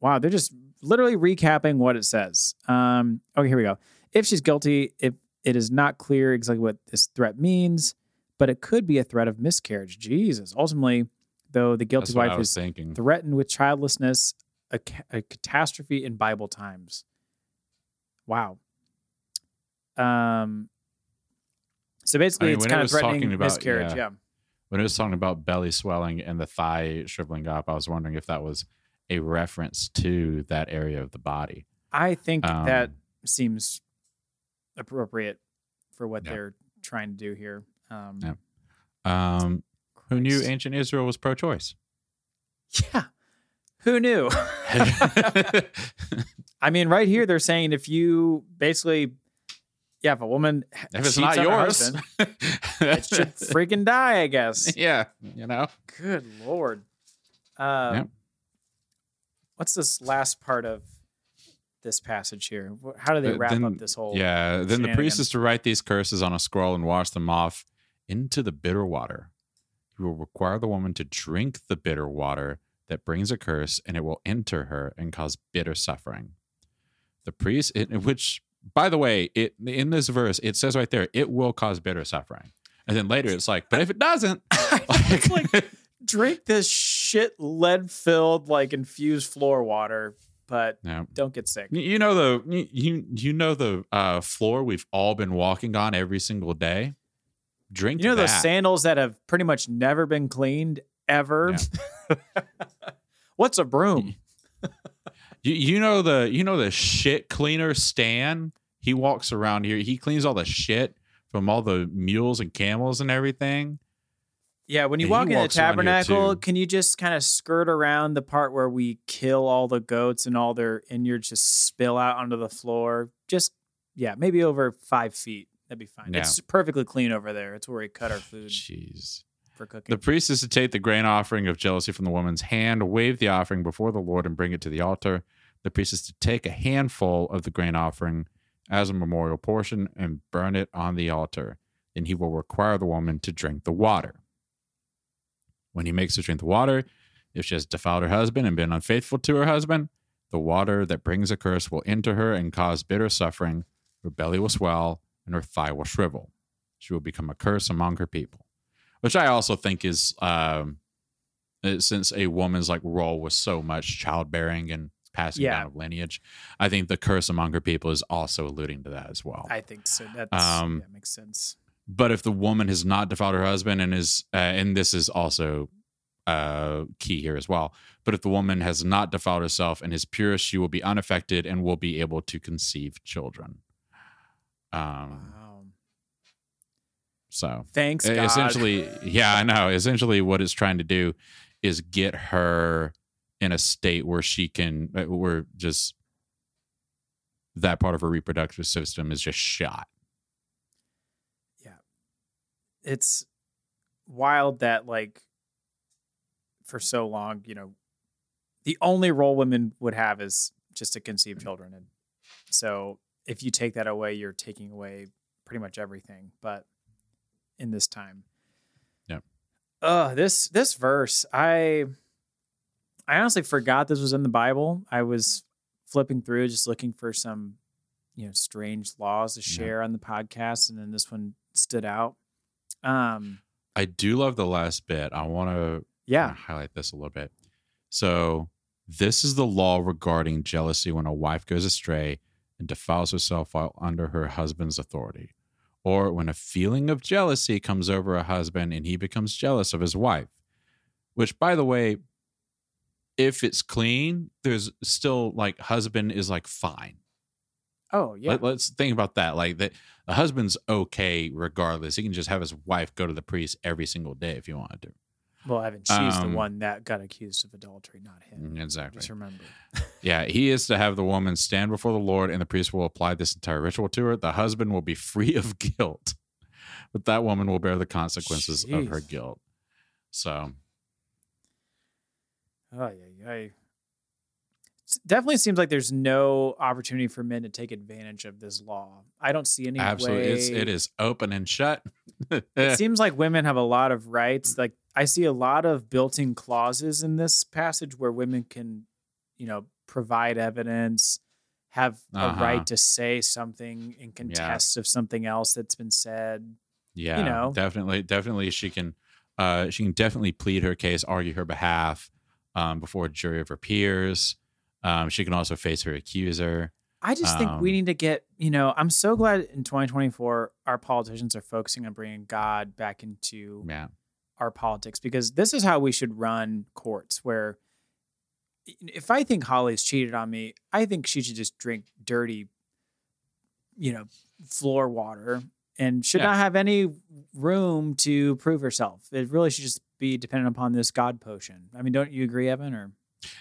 [SPEAKER 1] Wow, they're just literally recapping what it says. Um, okay, here we go. If she's guilty, if it is not clear exactly what this threat means, but it could be a threat of miscarriage. Jesus. Ultimately, though, the guilty wife is
[SPEAKER 2] thinking.
[SPEAKER 1] threatened with childlessness, a, ca- a catastrophe in Bible times. Wow. Um. So basically,
[SPEAKER 2] mean,
[SPEAKER 1] it's
[SPEAKER 2] when it
[SPEAKER 1] kind of threatening
[SPEAKER 2] talking about-
[SPEAKER 1] miscarriage.
[SPEAKER 2] yeah.
[SPEAKER 1] Yeah.
[SPEAKER 2] when it was talking about belly swelling and the thigh shriveling up, I was wondering if that was a reference to that area of the body.
[SPEAKER 1] I think that
[SPEAKER 2] Um,
[SPEAKER 1] seems appropriate for what
[SPEAKER 2] Yeah.
[SPEAKER 1] they're trying to do here. Um,
[SPEAKER 2] Yeah. Um, Who knew ancient Israel was pro-choice?
[SPEAKER 1] Yeah. Who knew? <laughs> I mean, right here they're saying if you basically, yeah, if a woman
[SPEAKER 2] if it's not yours,
[SPEAKER 1] husband, <laughs> it should freaking die. I guess.
[SPEAKER 2] yeah, you know.
[SPEAKER 1] Good lord. Um,
[SPEAKER 2] Yep.
[SPEAKER 1] What's this last part of this passage here? How do they wrap
[SPEAKER 2] then-
[SPEAKER 1] up this whole?
[SPEAKER 2] Yeah. Then the priest is to write these curses on a scroll and wash them off into the bitter water. He will require the woman to drink the bitter water that brings a curse, and it will enter her and cause bitter suffering. The priest, which, by the way, it in this verse it says right there, it will cause bitter suffering, and then later it's like, but if it doesn't, <laughs>
[SPEAKER 1] it's like drink this shit lead filled like infused floor water, but
[SPEAKER 2] no.
[SPEAKER 1] don't get sick.
[SPEAKER 2] You- know the you- you you know the uh, floor we've all been walking on every single day. Drink
[SPEAKER 1] You know
[SPEAKER 2] that.
[SPEAKER 1] those sandals that have pretty much never been cleaned ever. <laughs> What's a broom?
[SPEAKER 2] You, you know the you know the shit cleaner Stan. He walks around here. He cleans all the shit from all the mules and camels and everything.
[SPEAKER 1] Yeah, when you walk in the
[SPEAKER 2] walks around here
[SPEAKER 1] tabernacle, can you just kind of skirt around the part where we kill all the goats and all their innards just spill out onto the floor? Just yeah, maybe over five feet. That'd be fine.
[SPEAKER 2] Yeah.
[SPEAKER 1] It's perfectly clean over there. It's where we cut our <sighs> food
[SPEAKER 2] Jeez.
[SPEAKER 1] for cooking.
[SPEAKER 2] The priest is to take the grain offering of jealousy from the woman's hand, wave the offering before the Lord, and bring it to the altar. The priest is to take a handful of the grain offering as a memorial portion and burn it on the altar. Then he will require the woman to drink the water. When he makes her drink the water, if she has defiled her husband and been unfaithful to her husband, the water that brings a curse will enter her and cause bitter suffering. Her belly will swell and her thigh will shrivel. She will become a curse among her people which I also think is um, since a woman's like role was so much childbearing and passing
[SPEAKER 1] Yeah.
[SPEAKER 2] down of lineage, I think the curse among her people is also alluding to that as well.
[SPEAKER 1] I think so. That's
[SPEAKER 2] Um,
[SPEAKER 1] that makes sense.
[SPEAKER 2] But if the woman has not defiled her husband and is, uh, and this is also uh, key here as well, but if the woman has not defiled herself and is pure, she will be unaffected and will be able to conceive children. Um,
[SPEAKER 1] Wow.
[SPEAKER 2] so
[SPEAKER 1] Thanks, God.
[SPEAKER 2] essentially yeah i know essentially what it's trying to do is get her in a state where she can uh, where just that part of her reproductive system is just shot
[SPEAKER 1] it's wild that like for so long, you know, the only role women would have is just to conceive children. And so if you take that away, you're taking away pretty much everything. But in this time.
[SPEAKER 2] yeah.
[SPEAKER 1] Uh this this verse, I I honestly forgot this was in the Bible. I was flipping through just looking for some, you know, strange laws to
[SPEAKER 2] Yeah.
[SPEAKER 1] share on the podcast, and then this one stood out. Um,
[SPEAKER 2] i do love the last bit. I want to
[SPEAKER 1] yeah,
[SPEAKER 2] highlight this a little bit. So this is the law regarding jealousy when a wife goes astray and defiles herself while under her husband's authority or when a feeling of jealousy comes over a husband and he becomes jealous of his wife which by the way if it's clean there's still like husband is like fine
[SPEAKER 1] Oh yeah.
[SPEAKER 2] Let, us think about that like that the husband's okay regardless he can just have his wife go to the priest every single day if he wanted to
[SPEAKER 1] well, Evan, she's the
[SPEAKER 2] um,
[SPEAKER 1] one that got accused of adultery, not him.
[SPEAKER 2] Exactly
[SPEAKER 1] Just remember. <laughs>
[SPEAKER 2] Yeah, he is to have the woman stand before the Lord, and the priest will apply this entire ritual to her. The husband will be <laughs> free of guilt, but that woman will bear the consequences of her guilt. So,
[SPEAKER 1] Oh yeah, yeah. It definitely seems like there's no opportunity for men to take advantage of this law. I don't see any
[SPEAKER 2] absolutely,
[SPEAKER 1] way.
[SPEAKER 2] it's it is open and shut. <laughs>
[SPEAKER 1] It seems like women have a lot of rights. Like I see a lot of built-in clauses in this passage where women can, you know, provide evidence, have a
[SPEAKER 2] Uh-huh.
[SPEAKER 1] right to say something in contest of something else that's been said.
[SPEAKER 2] yeah, you
[SPEAKER 1] know.
[SPEAKER 2] definitely, definitely, she can, uh, she can definitely plead her case, argue her behalf, um, before a jury of her peers. Um, she can also face her accuser.
[SPEAKER 1] I just think we
[SPEAKER 2] Um,
[SPEAKER 1] need to get, you know, I'm so glad in 2024 our politicians are focusing on bringing God back into
[SPEAKER 2] Yeah,
[SPEAKER 1] our politics because this is how we should run courts where if I think Holly's cheated on me, I think she should just drink dirty, you know, floor water and should
[SPEAKER 2] Yeah.
[SPEAKER 1] not have any room to prove herself. It really should just be dependent upon this God potion. I mean, don't you agree, Evan? Or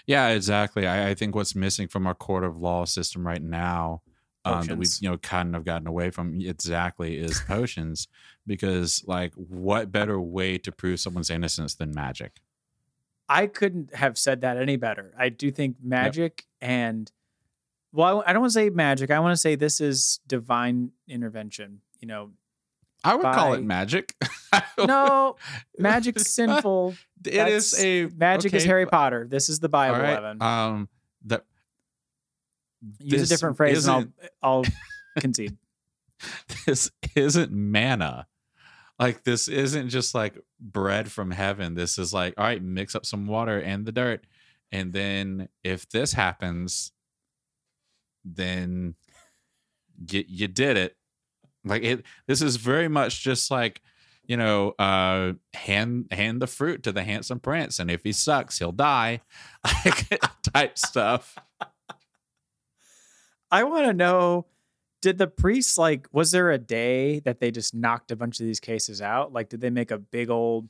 [SPEAKER 2] Yeah, exactly. I, I think what's missing from our court of law system right now um, that we've you know kind of gotten away from exactly is <laughs> potions because like what better way to prove someone's innocence than magic?
[SPEAKER 1] I couldn't have said that any better. I do think magic and well, I don't want to say magic. I want to say this is divine intervention. You know,
[SPEAKER 2] I would call it magic. <laughs>
[SPEAKER 1] no, <laughs> magic's sinful. <laughs>
[SPEAKER 2] It is
[SPEAKER 1] That's-
[SPEAKER 2] a
[SPEAKER 1] magic is Harry Potter. This is the Bible,
[SPEAKER 2] right,
[SPEAKER 1] Evan.
[SPEAKER 2] Um, that
[SPEAKER 1] Use a different phrase, and I'll I'll concede.
[SPEAKER 2] this isn't manna. Like this isn't just like bread from heaven. This is like, all right, mix up some water and the dirt. And then if this happens, then you, you did it. Like it this is very much just like, you know, uh hand hand the fruit to the handsome prince. And if he sucks, he'll die. <laughs> Like type stuff.
[SPEAKER 1] I want to know did the priests like was there a day that they just knocked a bunch of these cases out? Like did they make a big old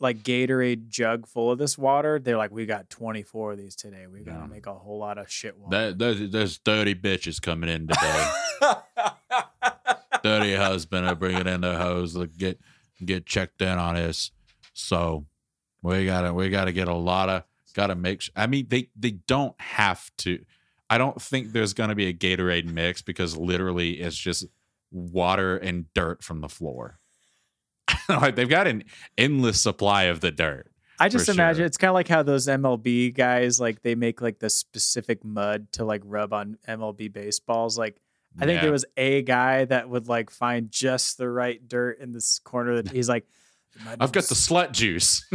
[SPEAKER 1] like Gatorade jug full of this water? They're like we got 24 of these today. We got to
[SPEAKER 2] Yeah.
[SPEAKER 1] make a whole lot of shit water.
[SPEAKER 2] There's, there's dirty bitches coming in today. <laughs> dirty husband are bringing in their hose to get get checked in on this. So we gotta we gotta get a lot of gotta make. Sure, I mean, they they don't have to. I don't think there's gonna be a Gatorade mix because literally it's just water and dirt from the floor. <laughs> like they've got an endless supply of the dirt.
[SPEAKER 1] I just imagine
[SPEAKER 2] sure.
[SPEAKER 1] it's kind of like how those MLB guys like they make like the specific mud to like rub on MLB baseballs. Like I think
[SPEAKER 2] Yeah.
[SPEAKER 1] there was a guy that would like find just the right dirt in this corner that he's like
[SPEAKER 2] I've got the slut juice. <laughs>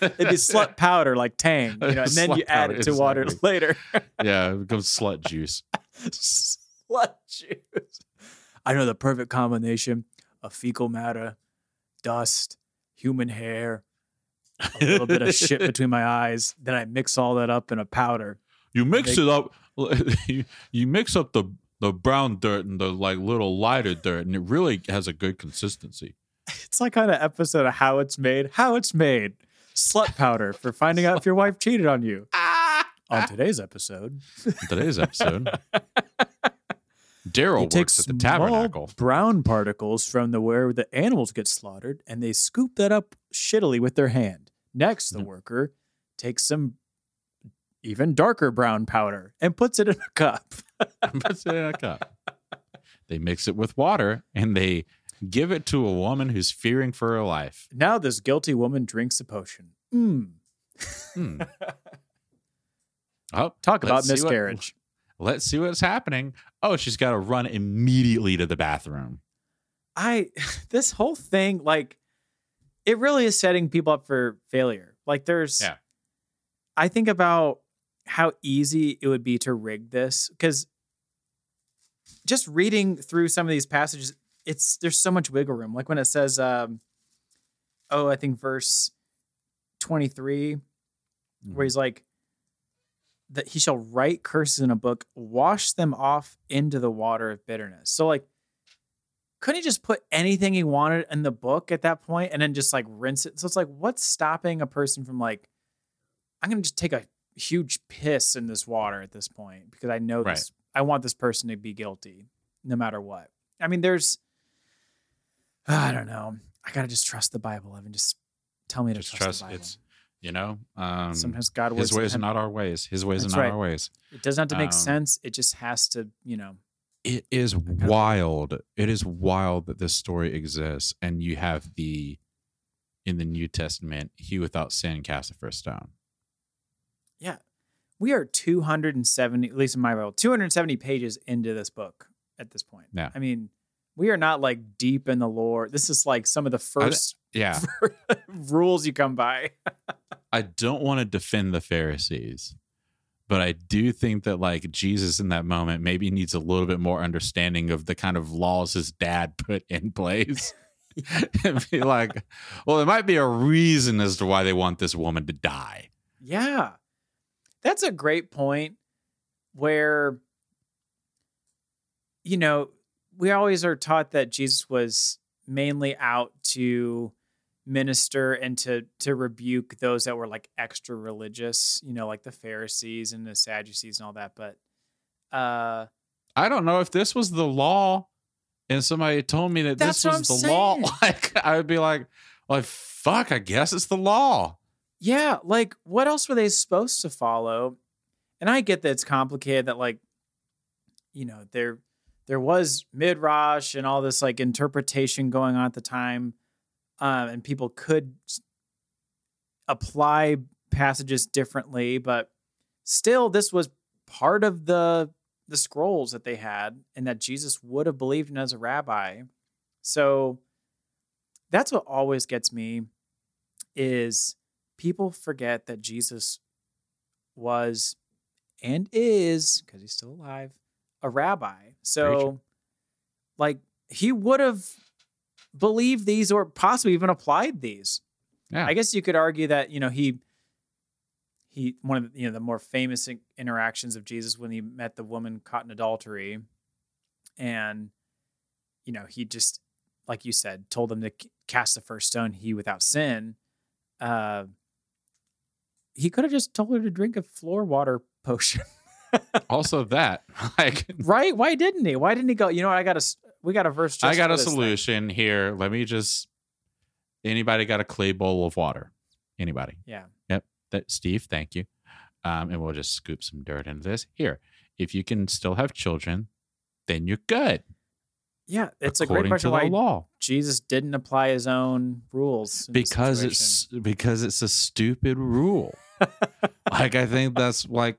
[SPEAKER 1] It'd be slut powder like Tang, you know, <laughs> and then
[SPEAKER 2] Slut
[SPEAKER 1] you add
[SPEAKER 2] powder,
[SPEAKER 1] it to water later. <laughs>
[SPEAKER 2] yeah, it becomes slut juice.
[SPEAKER 1] slut juice. I know the perfect combination of fecal matter, dust, human hair, a little bit of shit between my eyes. Then I mix all that up in a powder.
[SPEAKER 2] You mix
[SPEAKER 1] Make-
[SPEAKER 2] it up. <laughs> You, you mix up the the brown dirt and the like little lighter dirt, and it really has a good consistency.
[SPEAKER 1] It's like on an episode of How It's Made. How It's Made. Slut powder for finding out if your wife cheated on you. <laughs> On today's episode,
[SPEAKER 2] today's episode, <laughs> Daryl
[SPEAKER 1] they take
[SPEAKER 2] works at the tabernacle.
[SPEAKER 1] brown particles from the where the animals get slaughtered, and they scoop that up shittily with their hand. Next, the
[SPEAKER 2] Mhm.
[SPEAKER 1] worker takes some even darker brown powder and puts it in a cup. <laughs>
[SPEAKER 2] Puts it in a cup. They mix it with water and they give it to a woman who's fearing for her life.
[SPEAKER 1] Now this guilty woman drinks the potion. Mm.
[SPEAKER 2] Hmm. <laughs> Oh,
[SPEAKER 1] Talk about
[SPEAKER 2] let's what-
[SPEAKER 1] miscarriage.
[SPEAKER 2] let's see what's happening. Oh, she's got to run immediately to the bathroom.
[SPEAKER 1] I <laughs> this whole thing like it really is setting people up for failure. Like there's
[SPEAKER 2] Yeah.
[SPEAKER 1] I think about how easy it would be to rig this cuz just reading through some of these passages it's there's so much wiggle room. Like when it says um oh, I think verse 23 where he's like that he shall write curses in a book, wash them off into the water of bitterness. So like couldn't he just put anything he wanted in the book at that point and then just like rinse it? So it's like, what's stopping a person from like, I'm gonna just take a huge piss in this water at this point because I know
[SPEAKER 2] Right.
[SPEAKER 1] this. I want this person to be guilty, no matter what. I mean, there's, <sighs> I don't know. I gotta just trust the Bible, Evan. Just tell me to trust,
[SPEAKER 2] trust it's you know um
[SPEAKER 1] Sometimes God
[SPEAKER 2] his ways are not our ways his ways
[SPEAKER 1] That's
[SPEAKER 2] are not
[SPEAKER 1] right.
[SPEAKER 2] our ways
[SPEAKER 1] It doesn't have to make
[SPEAKER 2] um,
[SPEAKER 1] sense. It just has to, you know.
[SPEAKER 2] it is wild it is wild that this story exists and you have the in the new testament he without sin cast the first stone
[SPEAKER 1] Yeah. We are 270, at least in my Bible, 270 pages into this book at this point.
[SPEAKER 2] Yeah.
[SPEAKER 1] I mean, we are not like deep in the lore. This is like some of the first
[SPEAKER 2] yeah <laughs>
[SPEAKER 1] rules you come by. <laughs>
[SPEAKER 2] i don't want to defend the pharisees but i do think that like jesus in that moment maybe needs a little bit more understanding of the kind of laws his dad put in place <laughs> and be like well there might be a reason as to why they want this woman to die
[SPEAKER 1] Yeah. That's a great point where, you know, we always are taught that Jesus was mainly out to minister and to to rebuke those that were like extra religious, you know, like the Pharisees and the Sadducees and all that. But uh
[SPEAKER 2] I don't know if this was the law and somebody told me that this was the law. <laughs> Like I would be like, well, fuck, I guess it's the law.
[SPEAKER 1] Yeah, like what else were they supposed to follow? And I get that it's complicated that like you know, there there was midrash and all this like interpretation going on at the time. Um, and people could apply passages differently, but still this was part of the the scrolls that they had and that Jesus would have believed in as a rabbi. So that's what always gets me is people forget that Jesus was and is because he's still alive a rabbi. So
[SPEAKER 2] Preacher.
[SPEAKER 1] like he would have believed these or possibly even applied these.
[SPEAKER 2] Yeah.
[SPEAKER 1] I guess you could argue that, you know, he he one of the, you know the more famous interactions of Jesus when he met the woman caught in adultery and you know, he just like you said told them to cast the first stone he without sin. Uh he could have just told her to drink a floor water potion. <laughs>
[SPEAKER 2] also that <laughs> like
[SPEAKER 1] right? Why didn't he? Why didn't he go, you know what, I got a we got a verse just
[SPEAKER 2] I got a
[SPEAKER 1] this thing."
[SPEAKER 2] solution here. Let me just anybody got a clay bowl of water? Anybody?
[SPEAKER 1] Yeah. Yep.
[SPEAKER 2] That Steve, thank you. Um, and we'll just scoop some dirt into this. Here, if you can still have children, then you're good.
[SPEAKER 1] Yeah, it's a great
[SPEAKER 2] according
[SPEAKER 1] question
[SPEAKER 2] to the
[SPEAKER 1] why
[SPEAKER 2] law.
[SPEAKER 1] Jesus didn't apply his own rules
[SPEAKER 2] because it's because it's a stupid rule. Like I think that's like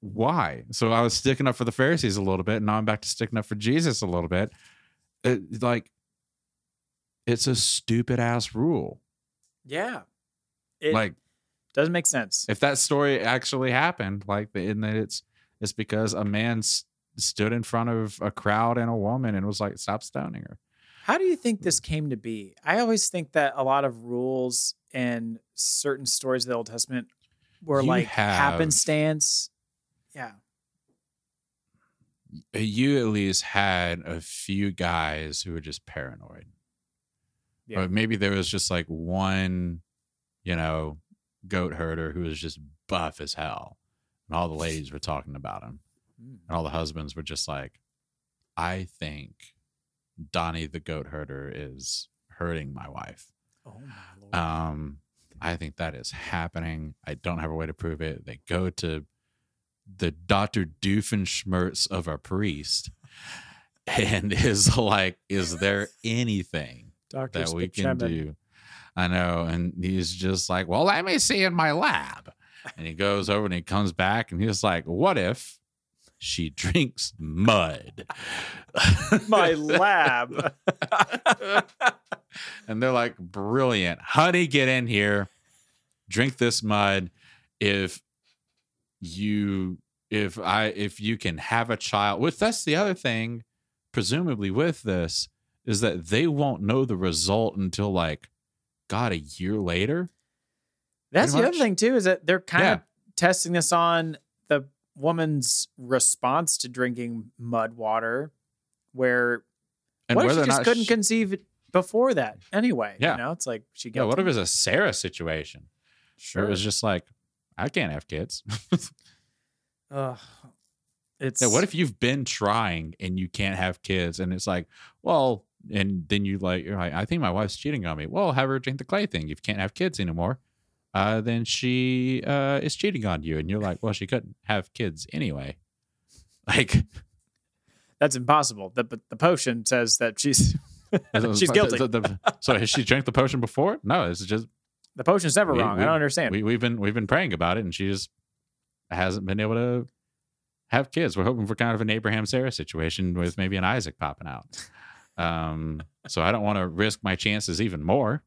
[SPEAKER 2] why. So I was sticking up for the Pharisees a little bit, and now I'm back to sticking up for Jesus a little bit. It, like it's a stupid ass rule.
[SPEAKER 1] yeah. It
[SPEAKER 2] like
[SPEAKER 1] doesn't make sense.
[SPEAKER 2] if that story actually happened, like in that it's it's because a man s- stood in front of a crowd and a woman and was like, "Stop stoning her."
[SPEAKER 1] How do you think this came to be? I always think that a lot of rules and certain stories of the Old Testament were
[SPEAKER 2] You
[SPEAKER 1] like
[SPEAKER 2] have-
[SPEAKER 1] happenstance. Yeah.
[SPEAKER 2] You at least had a few guys who were just paranoid.
[SPEAKER 1] Yeah.
[SPEAKER 2] Or maybe there was just like one, you know, goat herder who was just buff as hell. And all the ladies were talking about him.
[SPEAKER 1] Mm.
[SPEAKER 2] And all the husbands were just like, I think Donnie the goat herder is hurting my wife.
[SPEAKER 1] Oh my lord.
[SPEAKER 2] Um, I think that is happening. I don't have a way to prove it. They go to the Dr. Doofenshmirtz of a priest <laughs> and is like, is there anything
[SPEAKER 1] Dr.
[SPEAKER 2] that we can do? I know. And he's just like, well, let me see in my lab. And he goes over and he comes back and he's like, what if she drinks mud?
[SPEAKER 1] My lab. <laughs>
[SPEAKER 2] and they're like, brilliant. Honey, get in here. Drink this mud. If you if I if you can have a child, which that's the other thing, presumably with this, is that they won't know the result until like God a year later.
[SPEAKER 1] That's the other thing too, is that they're kind
[SPEAKER 2] Yeah.
[SPEAKER 1] of testing this on the woman's response to drinking mud water, where
[SPEAKER 2] And
[SPEAKER 1] what if she just couldn't
[SPEAKER 2] she-
[SPEAKER 1] conceive it before that anyway?
[SPEAKER 2] Yeah.
[SPEAKER 1] You know, it's like she
[SPEAKER 2] yeah, what if it's a Sarah situation?
[SPEAKER 1] sure.
[SPEAKER 2] It was just like, I can't have kids.
[SPEAKER 1] Ugh. it's
[SPEAKER 2] Yeah, what if you've been trying and you can't have kids and it's like, well, and then you like you're like, I think my wife's cheating on me. Well, have her drink the clay thing. If you can't have kids anymore, uh, then she uh is cheating on you. And you're like, well, she couldn't have kids anyway. <laughs> Like
[SPEAKER 1] that's impossible. The but the potion says that she's <laughs> <laughs> she's guilty.
[SPEAKER 2] the- the- so has she drank the potion before? No, it's just
[SPEAKER 1] the potion's never
[SPEAKER 2] we-
[SPEAKER 1] wrong.
[SPEAKER 2] we-
[SPEAKER 1] I don't understand.
[SPEAKER 2] we, we've been we've been praying about it and she just hasn't been able to have kids. We're hoping for kind of an Abraham Sarah situation with maybe an Isaac popping out. Um, so I don't want to risk my chances even more.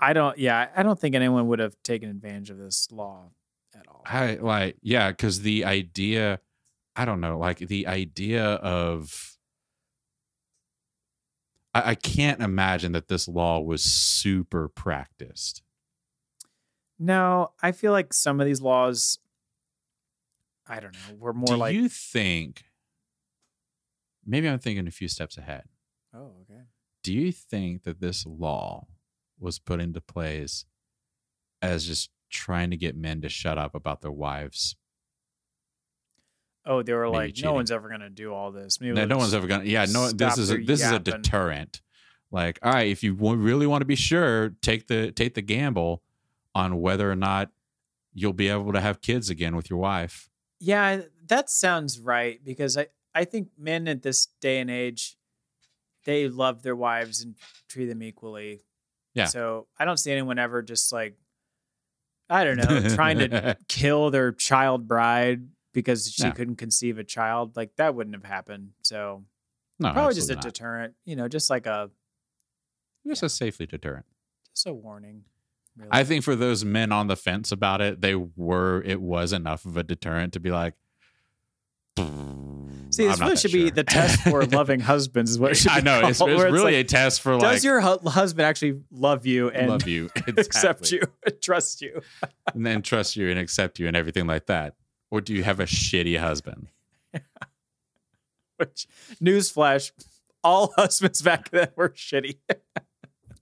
[SPEAKER 1] I don't. Yeah, I don't think anyone would have taken advantage of this law at all.
[SPEAKER 2] I like, yeah, because the idea, I don't know, like the idea of, I, I can't imagine that this law was super practiced.
[SPEAKER 1] No, I feel like some of these laws, I don't know, were more
[SPEAKER 2] Do
[SPEAKER 1] like.
[SPEAKER 2] you think? Maybe I'm thinking a few steps ahead.
[SPEAKER 1] oh, okay.
[SPEAKER 2] Do you think that this law was put into place as just trying to get men to shut up about their wives.
[SPEAKER 1] Oh, they were
[SPEAKER 2] Maybe
[SPEAKER 1] like,
[SPEAKER 2] cheating.
[SPEAKER 1] no one's ever gonna do all this. Maybe
[SPEAKER 2] No, no one's ever gonna. Yeah, no. This is a, this is a deterrent. Like, all right, if you really want to be sure, take the take the gamble on whether or not you'll be able to have kids again with your wife.
[SPEAKER 1] Yeah, that sounds right because I I think men at this day and age, they love their wives and treat them equally.
[SPEAKER 2] Yeah.
[SPEAKER 1] So I don't see anyone ever just like, I don't know, trying to <laughs> kill their child bride because she
[SPEAKER 2] No.
[SPEAKER 1] couldn't conceive a child. Like that wouldn't have happened. So
[SPEAKER 2] no,
[SPEAKER 1] probably just a
[SPEAKER 2] not.
[SPEAKER 1] deterrent. You know, just like a
[SPEAKER 2] just a safely deterrent.
[SPEAKER 1] just a warning. Really.
[SPEAKER 2] I think for those men on the fence about it, they were it was enough of a deterrent to be like.
[SPEAKER 1] See, this
[SPEAKER 2] "I'm
[SPEAKER 1] really should be the test for <laughs> loving husbands. Is what it should
[SPEAKER 2] I
[SPEAKER 1] be
[SPEAKER 2] know it's,
[SPEAKER 1] called,
[SPEAKER 2] it's
[SPEAKER 1] where
[SPEAKER 2] really
[SPEAKER 1] like,
[SPEAKER 2] a test for like
[SPEAKER 1] does
[SPEAKER 2] like
[SPEAKER 1] your hu- husband actually love you and
[SPEAKER 2] love you, <laughs>
[SPEAKER 1] accept you, trust you? <laughs>
[SPEAKER 2] and then trust you and accept you and everything like that, or do you have a shitty husband?
[SPEAKER 1] Which, newsflash, all husbands back then were shitty.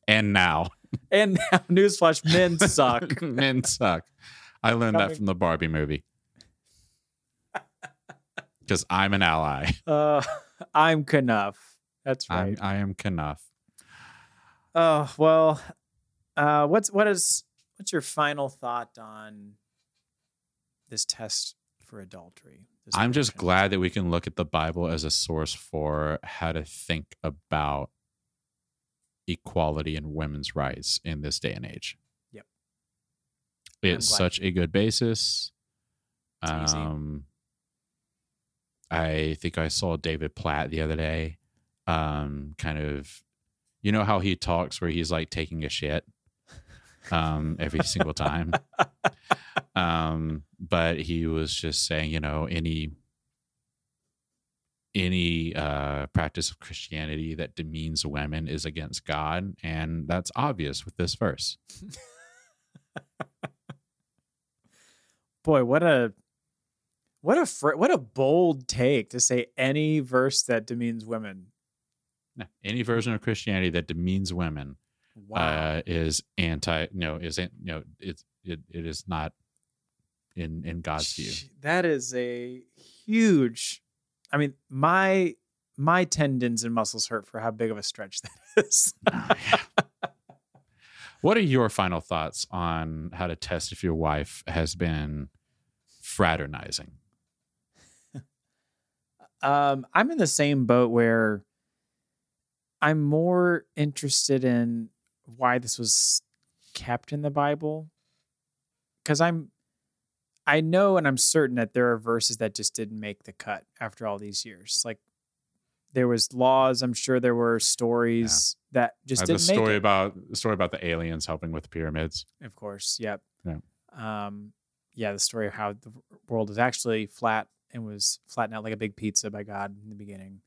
[SPEAKER 2] And now
[SPEAKER 1] And now, newsflash, men suck.
[SPEAKER 2] men suck. I learned that from the Barbie movie because I'm an ally. <laughs>
[SPEAKER 1] Uh, <laughs> I'm Kenough. That's
[SPEAKER 2] I'm,
[SPEAKER 1] right.
[SPEAKER 2] I am Kenough.
[SPEAKER 1] Oh well, uh, what's what is what's your final thought on this test for adultery? this
[SPEAKER 2] I'm just glad that we can look at the Bible as a source for how to think about equality and women's rights in this day and age.
[SPEAKER 1] Yep.
[SPEAKER 2] It's such a good basis.
[SPEAKER 1] It's easy.
[SPEAKER 2] I think I saw David Platt the other day. Um, kind of, you know how he talks where he's like taking a shit um, every single time. <laughs> Um, but he was just saying, you know, any any uh, practice of Christianity that demeans women is against God, and that's obvious with this verse. <laughs>
[SPEAKER 1] Boy, what a what a fr- what a bold take to say any verse that demeans women.
[SPEAKER 2] No, Any version of Christianity that demeans women
[SPEAKER 1] Wow.
[SPEAKER 2] uh, is anti. No, is an- no, it's it, it is not in in God's view.
[SPEAKER 1] That is a huge. I mean, my my tendons and muscles hurt for how big of a stretch <laughs> that is. <laughs>
[SPEAKER 2] What are your final thoughts on how to test if your wife has been fraternizing?
[SPEAKER 1] Um, I'm in the same boat where I'm more interested in why this was kept in the Bible because I'm I know and I'm certain that there are verses that just didn't make the cut after all these years. Like there was laws, I'm sure there were stories that just
[SPEAKER 2] Uh,
[SPEAKER 1] didn't make
[SPEAKER 2] story about the story about the aliens helping with the pyramids.
[SPEAKER 1] Of course, yep.
[SPEAKER 2] Yeah.
[SPEAKER 1] Um, yeah, the story of how the world is actually flat and was flattened out like a big pizza by God in the beginning.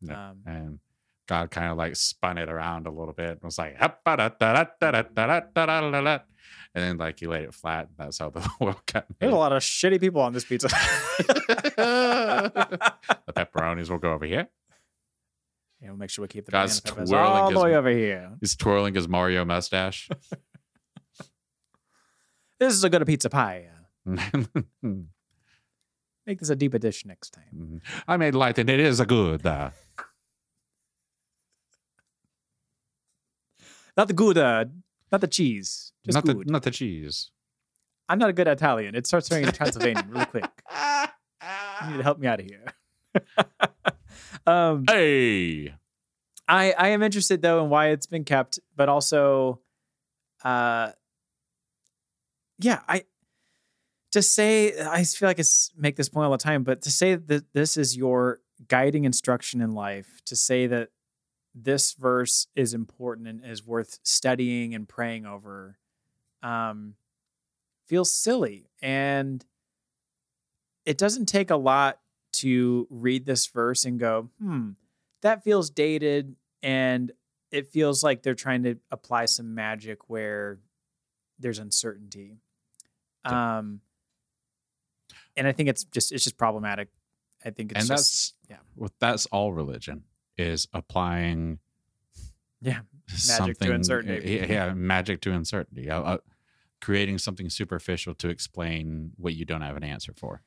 [SPEAKER 2] Yeah.
[SPEAKER 1] Um,
[SPEAKER 2] and God kind of like spun it around a little bit and was like, and then like he laid it flat. And that's how the world got made.
[SPEAKER 1] There's a lot of shitty people on this pizza.
[SPEAKER 2] the pepperonis will go over here.
[SPEAKER 1] Yeah, we'll make sure we keep the
[SPEAKER 2] God's twirling
[SPEAKER 1] all the way over here.
[SPEAKER 2] He's twirling his Mario mustache.
[SPEAKER 1] this is a good pizza pie. Make this a deeper dish next time.
[SPEAKER 2] I made light and it is a good. Uh,
[SPEAKER 1] Not the Gouda, not the cheese, just
[SPEAKER 2] not the not the cheese.
[SPEAKER 1] I'm not a good Italian. It starts turning into Transylvanian really quick. You need to help me out of here. <laughs> um,
[SPEAKER 2] Hey,
[SPEAKER 1] I I am interested though in why it's been kept, but also, uh, yeah, I to say I feel like I make this point all the time, but to say that this is your guiding instruction in life, to say that this verse is important and is worth studying and praying over, um, feels silly, and it doesn't take a lot to read this verse and go, hmm, that feels dated and it feels like they're trying to apply some magic where there's uncertainty. Um and I think it's just it's just problematic. I think it's
[SPEAKER 2] and
[SPEAKER 1] just
[SPEAKER 2] that's
[SPEAKER 1] yeah.
[SPEAKER 2] well, that's all religion is applying
[SPEAKER 1] yeah, magic
[SPEAKER 2] something
[SPEAKER 1] uncertainty.
[SPEAKER 2] Yeah, yeah, magic to uncertainty. Uh, uh, creating something superficial to explain what you don't have an answer for.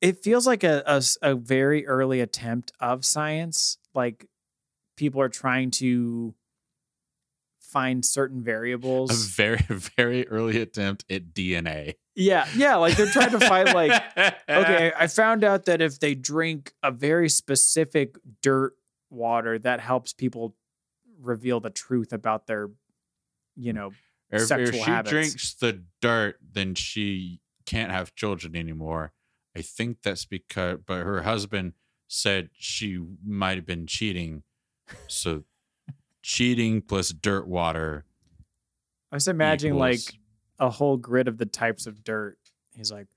[SPEAKER 1] It feels like a a very early attempt of science. Like people are trying to find certain variables.
[SPEAKER 2] A
[SPEAKER 1] variables.
[SPEAKER 2] very, <laughs> very early attempt at DNA.
[SPEAKER 1] Yeah, yeah. Like they're trying to find like okay, <laughs> I found out that if they drink a very specific dirt water, that helps people reveal the truth about their, you know,
[SPEAKER 2] If, if
[SPEAKER 1] sexual
[SPEAKER 2] she
[SPEAKER 1] habits.
[SPEAKER 2] drinks the dirt, then she can't have children anymore. I think that's because, but her husband said she might have been cheating. So cheating plus dirt water.
[SPEAKER 1] I was imagining like
[SPEAKER 2] equals-
[SPEAKER 1] a whole grid of the types of dirt. He's like,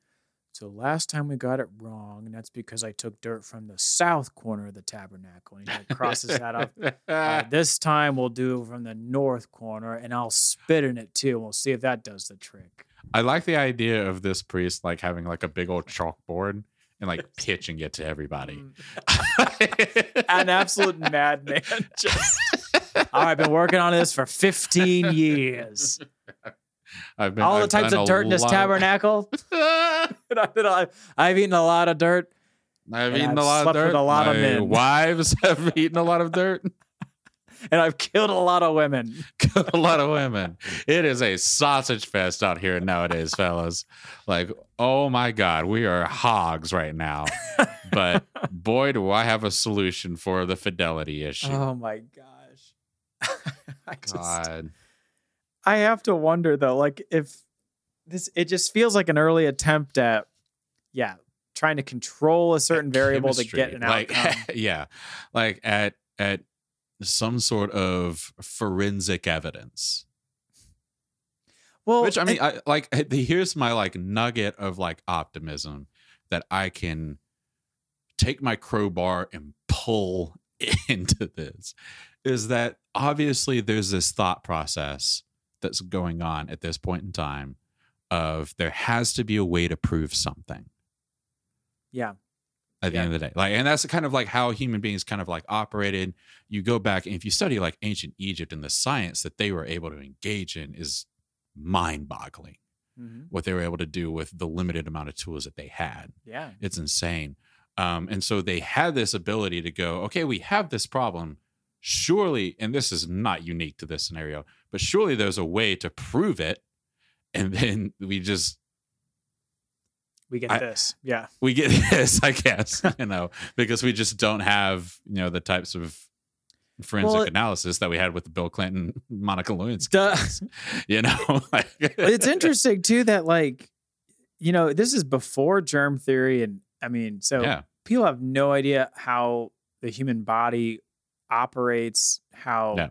[SPEAKER 1] so last time we got it wrong, and that's because I took dirt from the south corner of the tabernacle. And he like crosses that off. Uh, <laughs> this time we'll do it from the north corner, and I'll spit in it too. We'll see if that does the trick.
[SPEAKER 2] I like the idea of this priest like having like a big old chalkboard and like <laughs> pitching it to everybody.
[SPEAKER 1] Mm. <laughs> An absolute madman. Just, oh, I've been working on this for 15 years.
[SPEAKER 2] I've been
[SPEAKER 1] All the
[SPEAKER 2] I've
[SPEAKER 1] types of dirt in this tabernacle. <laughs> <laughs> I- I've eaten a lot of dirt.
[SPEAKER 2] I've eaten
[SPEAKER 1] I've
[SPEAKER 2] a lot of dirt.
[SPEAKER 1] a lot of men. <laughs>
[SPEAKER 2] Wives have eaten a lot of dirt.
[SPEAKER 1] and I've killed a lot of women.
[SPEAKER 2] a lot of women. It is a sausage fest out here nowadays, fellas. Like, oh my God, we are hogs right now. But boy, do I have a solution for the fidelity issue.
[SPEAKER 1] Oh my gosh. I just
[SPEAKER 2] God.
[SPEAKER 1] I have to wonder though, like if this it just feels like an early attempt at yeah, trying to control a certain variable to get an
[SPEAKER 2] like, <laughs>
[SPEAKER 1] outcome.
[SPEAKER 2] yeah. Like at at some sort of forensic evidence.
[SPEAKER 1] well,
[SPEAKER 2] Which I mean, I like <laughs> here's my like nugget of like optimism that I can take my crowbar and pull <laughs> into this is that obviously there's this thought process that's going on at this point in time of there has to be a way to prove something
[SPEAKER 1] yeah.
[SPEAKER 2] at the
[SPEAKER 1] Yeah.
[SPEAKER 2] end of the day. Like, and that's kind of like how human beings kind of like operated. You go back and if you study like ancient Egypt and the science that they were able to engage in is mind boggling
[SPEAKER 1] Mhm.
[SPEAKER 2] what they were able to do with the limited amount of tools that they had.
[SPEAKER 1] Yeah.
[SPEAKER 2] It's insane. Um, and so they had this ability to go, okay, we have this problem. Surely, and this is not unique to this scenario, but surely there's a way to prove it. And then we just
[SPEAKER 1] We get
[SPEAKER 2] I-
[SPEAKER 1] this. Yeah.
[SPEAKER 2] we get <laughs> this, I guess, you know, because we just don't have, you know, the types of forensic
[SPEAKER 1] Well,
[SPEAKER 2] analysis that we had with the Bill Clinton, Monica Lewinsky,
[SPEAKER 1] Duh.
[SPEAKER 2] you know, <laughs> like,
[SPEAKER 1] it's interesting too that like you know this is before germ theory and i mean so
[SPEAKER 2] Yeah.
[SPEAKER 1] people have no idea how the human body operates how
[SPEAKER 2] Yeah.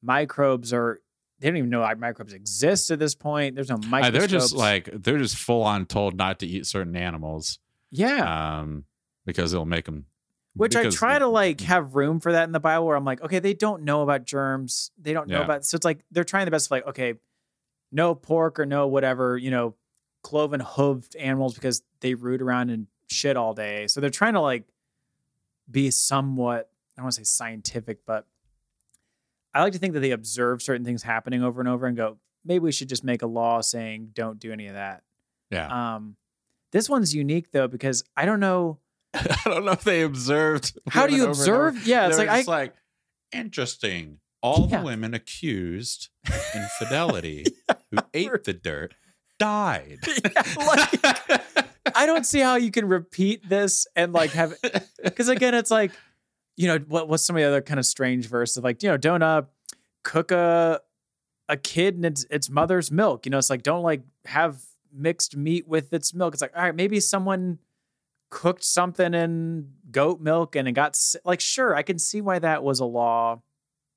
[SPEAKER 1] microbes are they don't even know like microbes exist at this point. There's no
[SPEAKER 2] Uh, they're just like they're just full on told not to eat certain animals,
[SPEAKER 1] yeah.
[SPEAKER 2] um, because it'll make them.
[SPEAKER 1] which i try to like have room for that in the bible where i'm like okay they don't know about germs. They don't know
[SPEAKER 2] Yeah.
[SPEAKER 1] about so it's like they're trying the best of like okay no pork or no whatever you know cloven hooved animals because they root around and shit all day. So they're trying to like be somewhat i don't want to say scientific but i like to think that they observe certain things happening over and over and go maybe we should just make a law saying don't do any of that
[SPEAKER 2] Yeah,
[SPEAKER 1] um this one's unique though because i don't know <laughs>
[SPEAKER 2] I don't know if they observed. <laughs>
[SPEAKER 1] how do you
[SPEAKER 2] over and over.
[SPEAKER 1] observe yeah it's like i
[SPEAKER 2] like interesting. All
[SPEAKER 1] Yeah.
[SPEAKER 2] the women accused <laughs> infidelity who ate the dirt died.
[SPEAKER 1] like, I don't see how you can repeat this and like have because again, it's like, you know, what what's some of the other kind of strange verse of like, you know, don't uh cook a a kid and its its mother's milk. You know, it's like don't like have mixed meat with its milk. It's like, all right, maybe someone cooked something in goat milk and it got like sure, I can see why that was a law,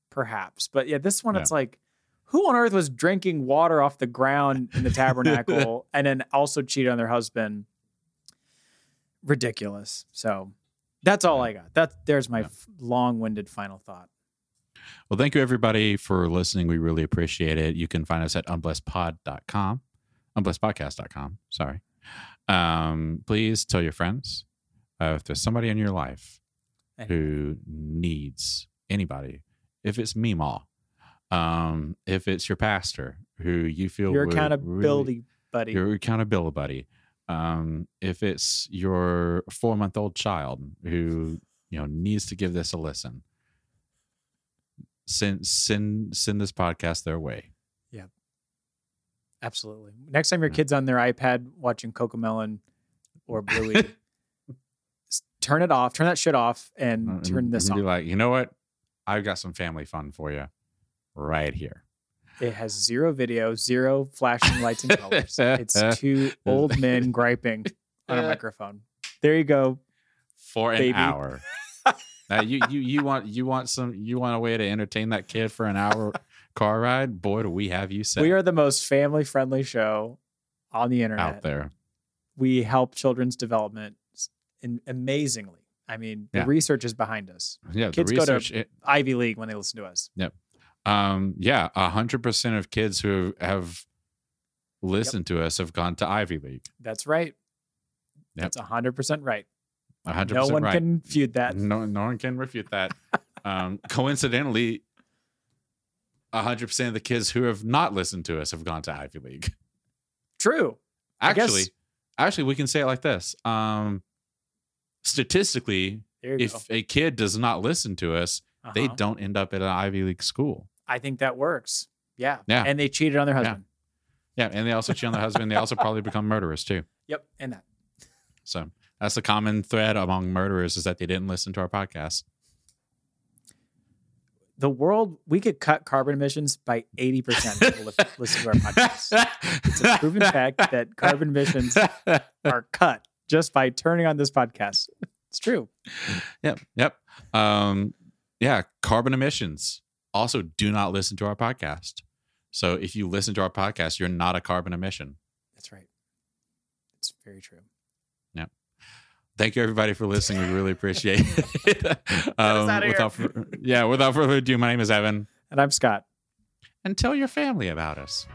[SPEAKER 1] perhaps. But yeah, this one
[SPEAKER 2] Yeah.
[SPEAKER 1] it's like who on earth was drinking water off the ground in the tabernacle <laughs> and then also cheated on their husband? Ridiculous. So that's all. I got. That there's my
[SPEAKER 2] Yeah.
[SPEAKER 1] f- long-winded final thought.
[SPEAKER 2] Well, thank you everybody for listening. We really appreciate it. You can find us at unblessedpod.com, unblessedpodcast.com. Sorry. Um, please tell your friends uh, if there's somebody in your life who needs anybody, if it's Meemaw, Um, if it's your pastor who you feel
[SPEAKER 1] Your accountability
[SPEAKER 2] really-
[SPEAKER 1] buddy.
[SPEAKER 2] your accountability buddy. Um, if it's your four month old child who you know needs to give this a listen, send send send this podcast their way.
[SPEAKER 1] Yeah, absolutely. Next time your kid's on their iPad watching Cocomelon or Bluey, <laughs> turn it off, turn that shit off, and
[SPEAKER 2] And-
[SPEAKER 1] turn this
[SPEAKER 2] and
[SPEAKER 1] on.
[SPEAKER 2] Be like, you know what? I've got some family fun for you, right here.
[SPEAKER 1] It has zero video, zero flashing lights and colors. It's <laughs> two old men griping on a microphone. There you go.
[SPEAKER 2] for an
[SPEAKER 1] Baby.
[SPEAKER 2] hour. now you you you want you want some you want a way to entertain that kid for an hour car ride? Boy, do we have you set
[SPEAKER 1] We are the most family friendly show on the internet.
[SPEAKER 2] out there.
[SPEAKER 1] We help children's development in, amazingly. I mean, the
[SPEAKER 2] Yeah.
[SPEAKER 1] research is behind us.
[SPEAKER 2] Yeah,
[SPEAKER 1] Kids
[SPEAKER 2] the
[SPEAKER 1] go to-
[SPEAKER 2] it-
[SPEAKER 1] Ivy League when they listen to us.
[SPEAKER 2] Um, yeah, a hundred percent of kids who have listened to us have gone to Ivy League.
[SPEAKER 1] That's right.
[SPEAKER 2] Yep.
[SPEAKER 1] That's 100% right.
[SPEAKER 2] A hundred
[SPEAKER 1] No one
[SPEAKER 2] right.
[SPEAKER 1] can feud that.
[SPEAKER 2] No, no one can refute that. <laughs> um, coincidentally, a hundred percent of the kids who have not listened to us have gone to Ivy League.
[SPEAKER 1] True.
[SPEAKER 2] Actually, actually, we can say it like this. Um, statistically, if a kid does not listen to us, they
[SPEAKER 1] Uh-huh.
[SPEAKER 2] don't end up at an Ivy League school.
[SPEAKER 1] I think that works. Yeah.
[SPEAKER 2] Yeah.
[SPEAKER 1] And they cheated on their husband.
[SPEAKER 2] Yeah, and they also cheat on their husband. They also probably become murderers too.
[SPEAKER 1] Yep. And that.
[SPEAKER 2] So that's the common thread among murderers is that they didn't listen to our podcast.
[SPEAKER 1] The world, we could cut carbon emissions by 80% if people listen to our podcast. It's a proven fact that carbon emissions are cut just by turning on this podcast. It's true.
[SPEAKER 2] Yep. Yep. Um, yeah. Carbon emissions. Also, do not listen to our podcast. So if you listen to our podcast, you're not a carbon emission.
[SPEAKER 1] That's right. It's very true. Yep.
[SPEAKER 2] Thank you everybody for listening. We really appreciate <laughs> it. um, without, yeah, without further ado, my name is Evan.
[SPEAKER 1] And I'm Scott.
[SPEAKER 2] And tell your family about us.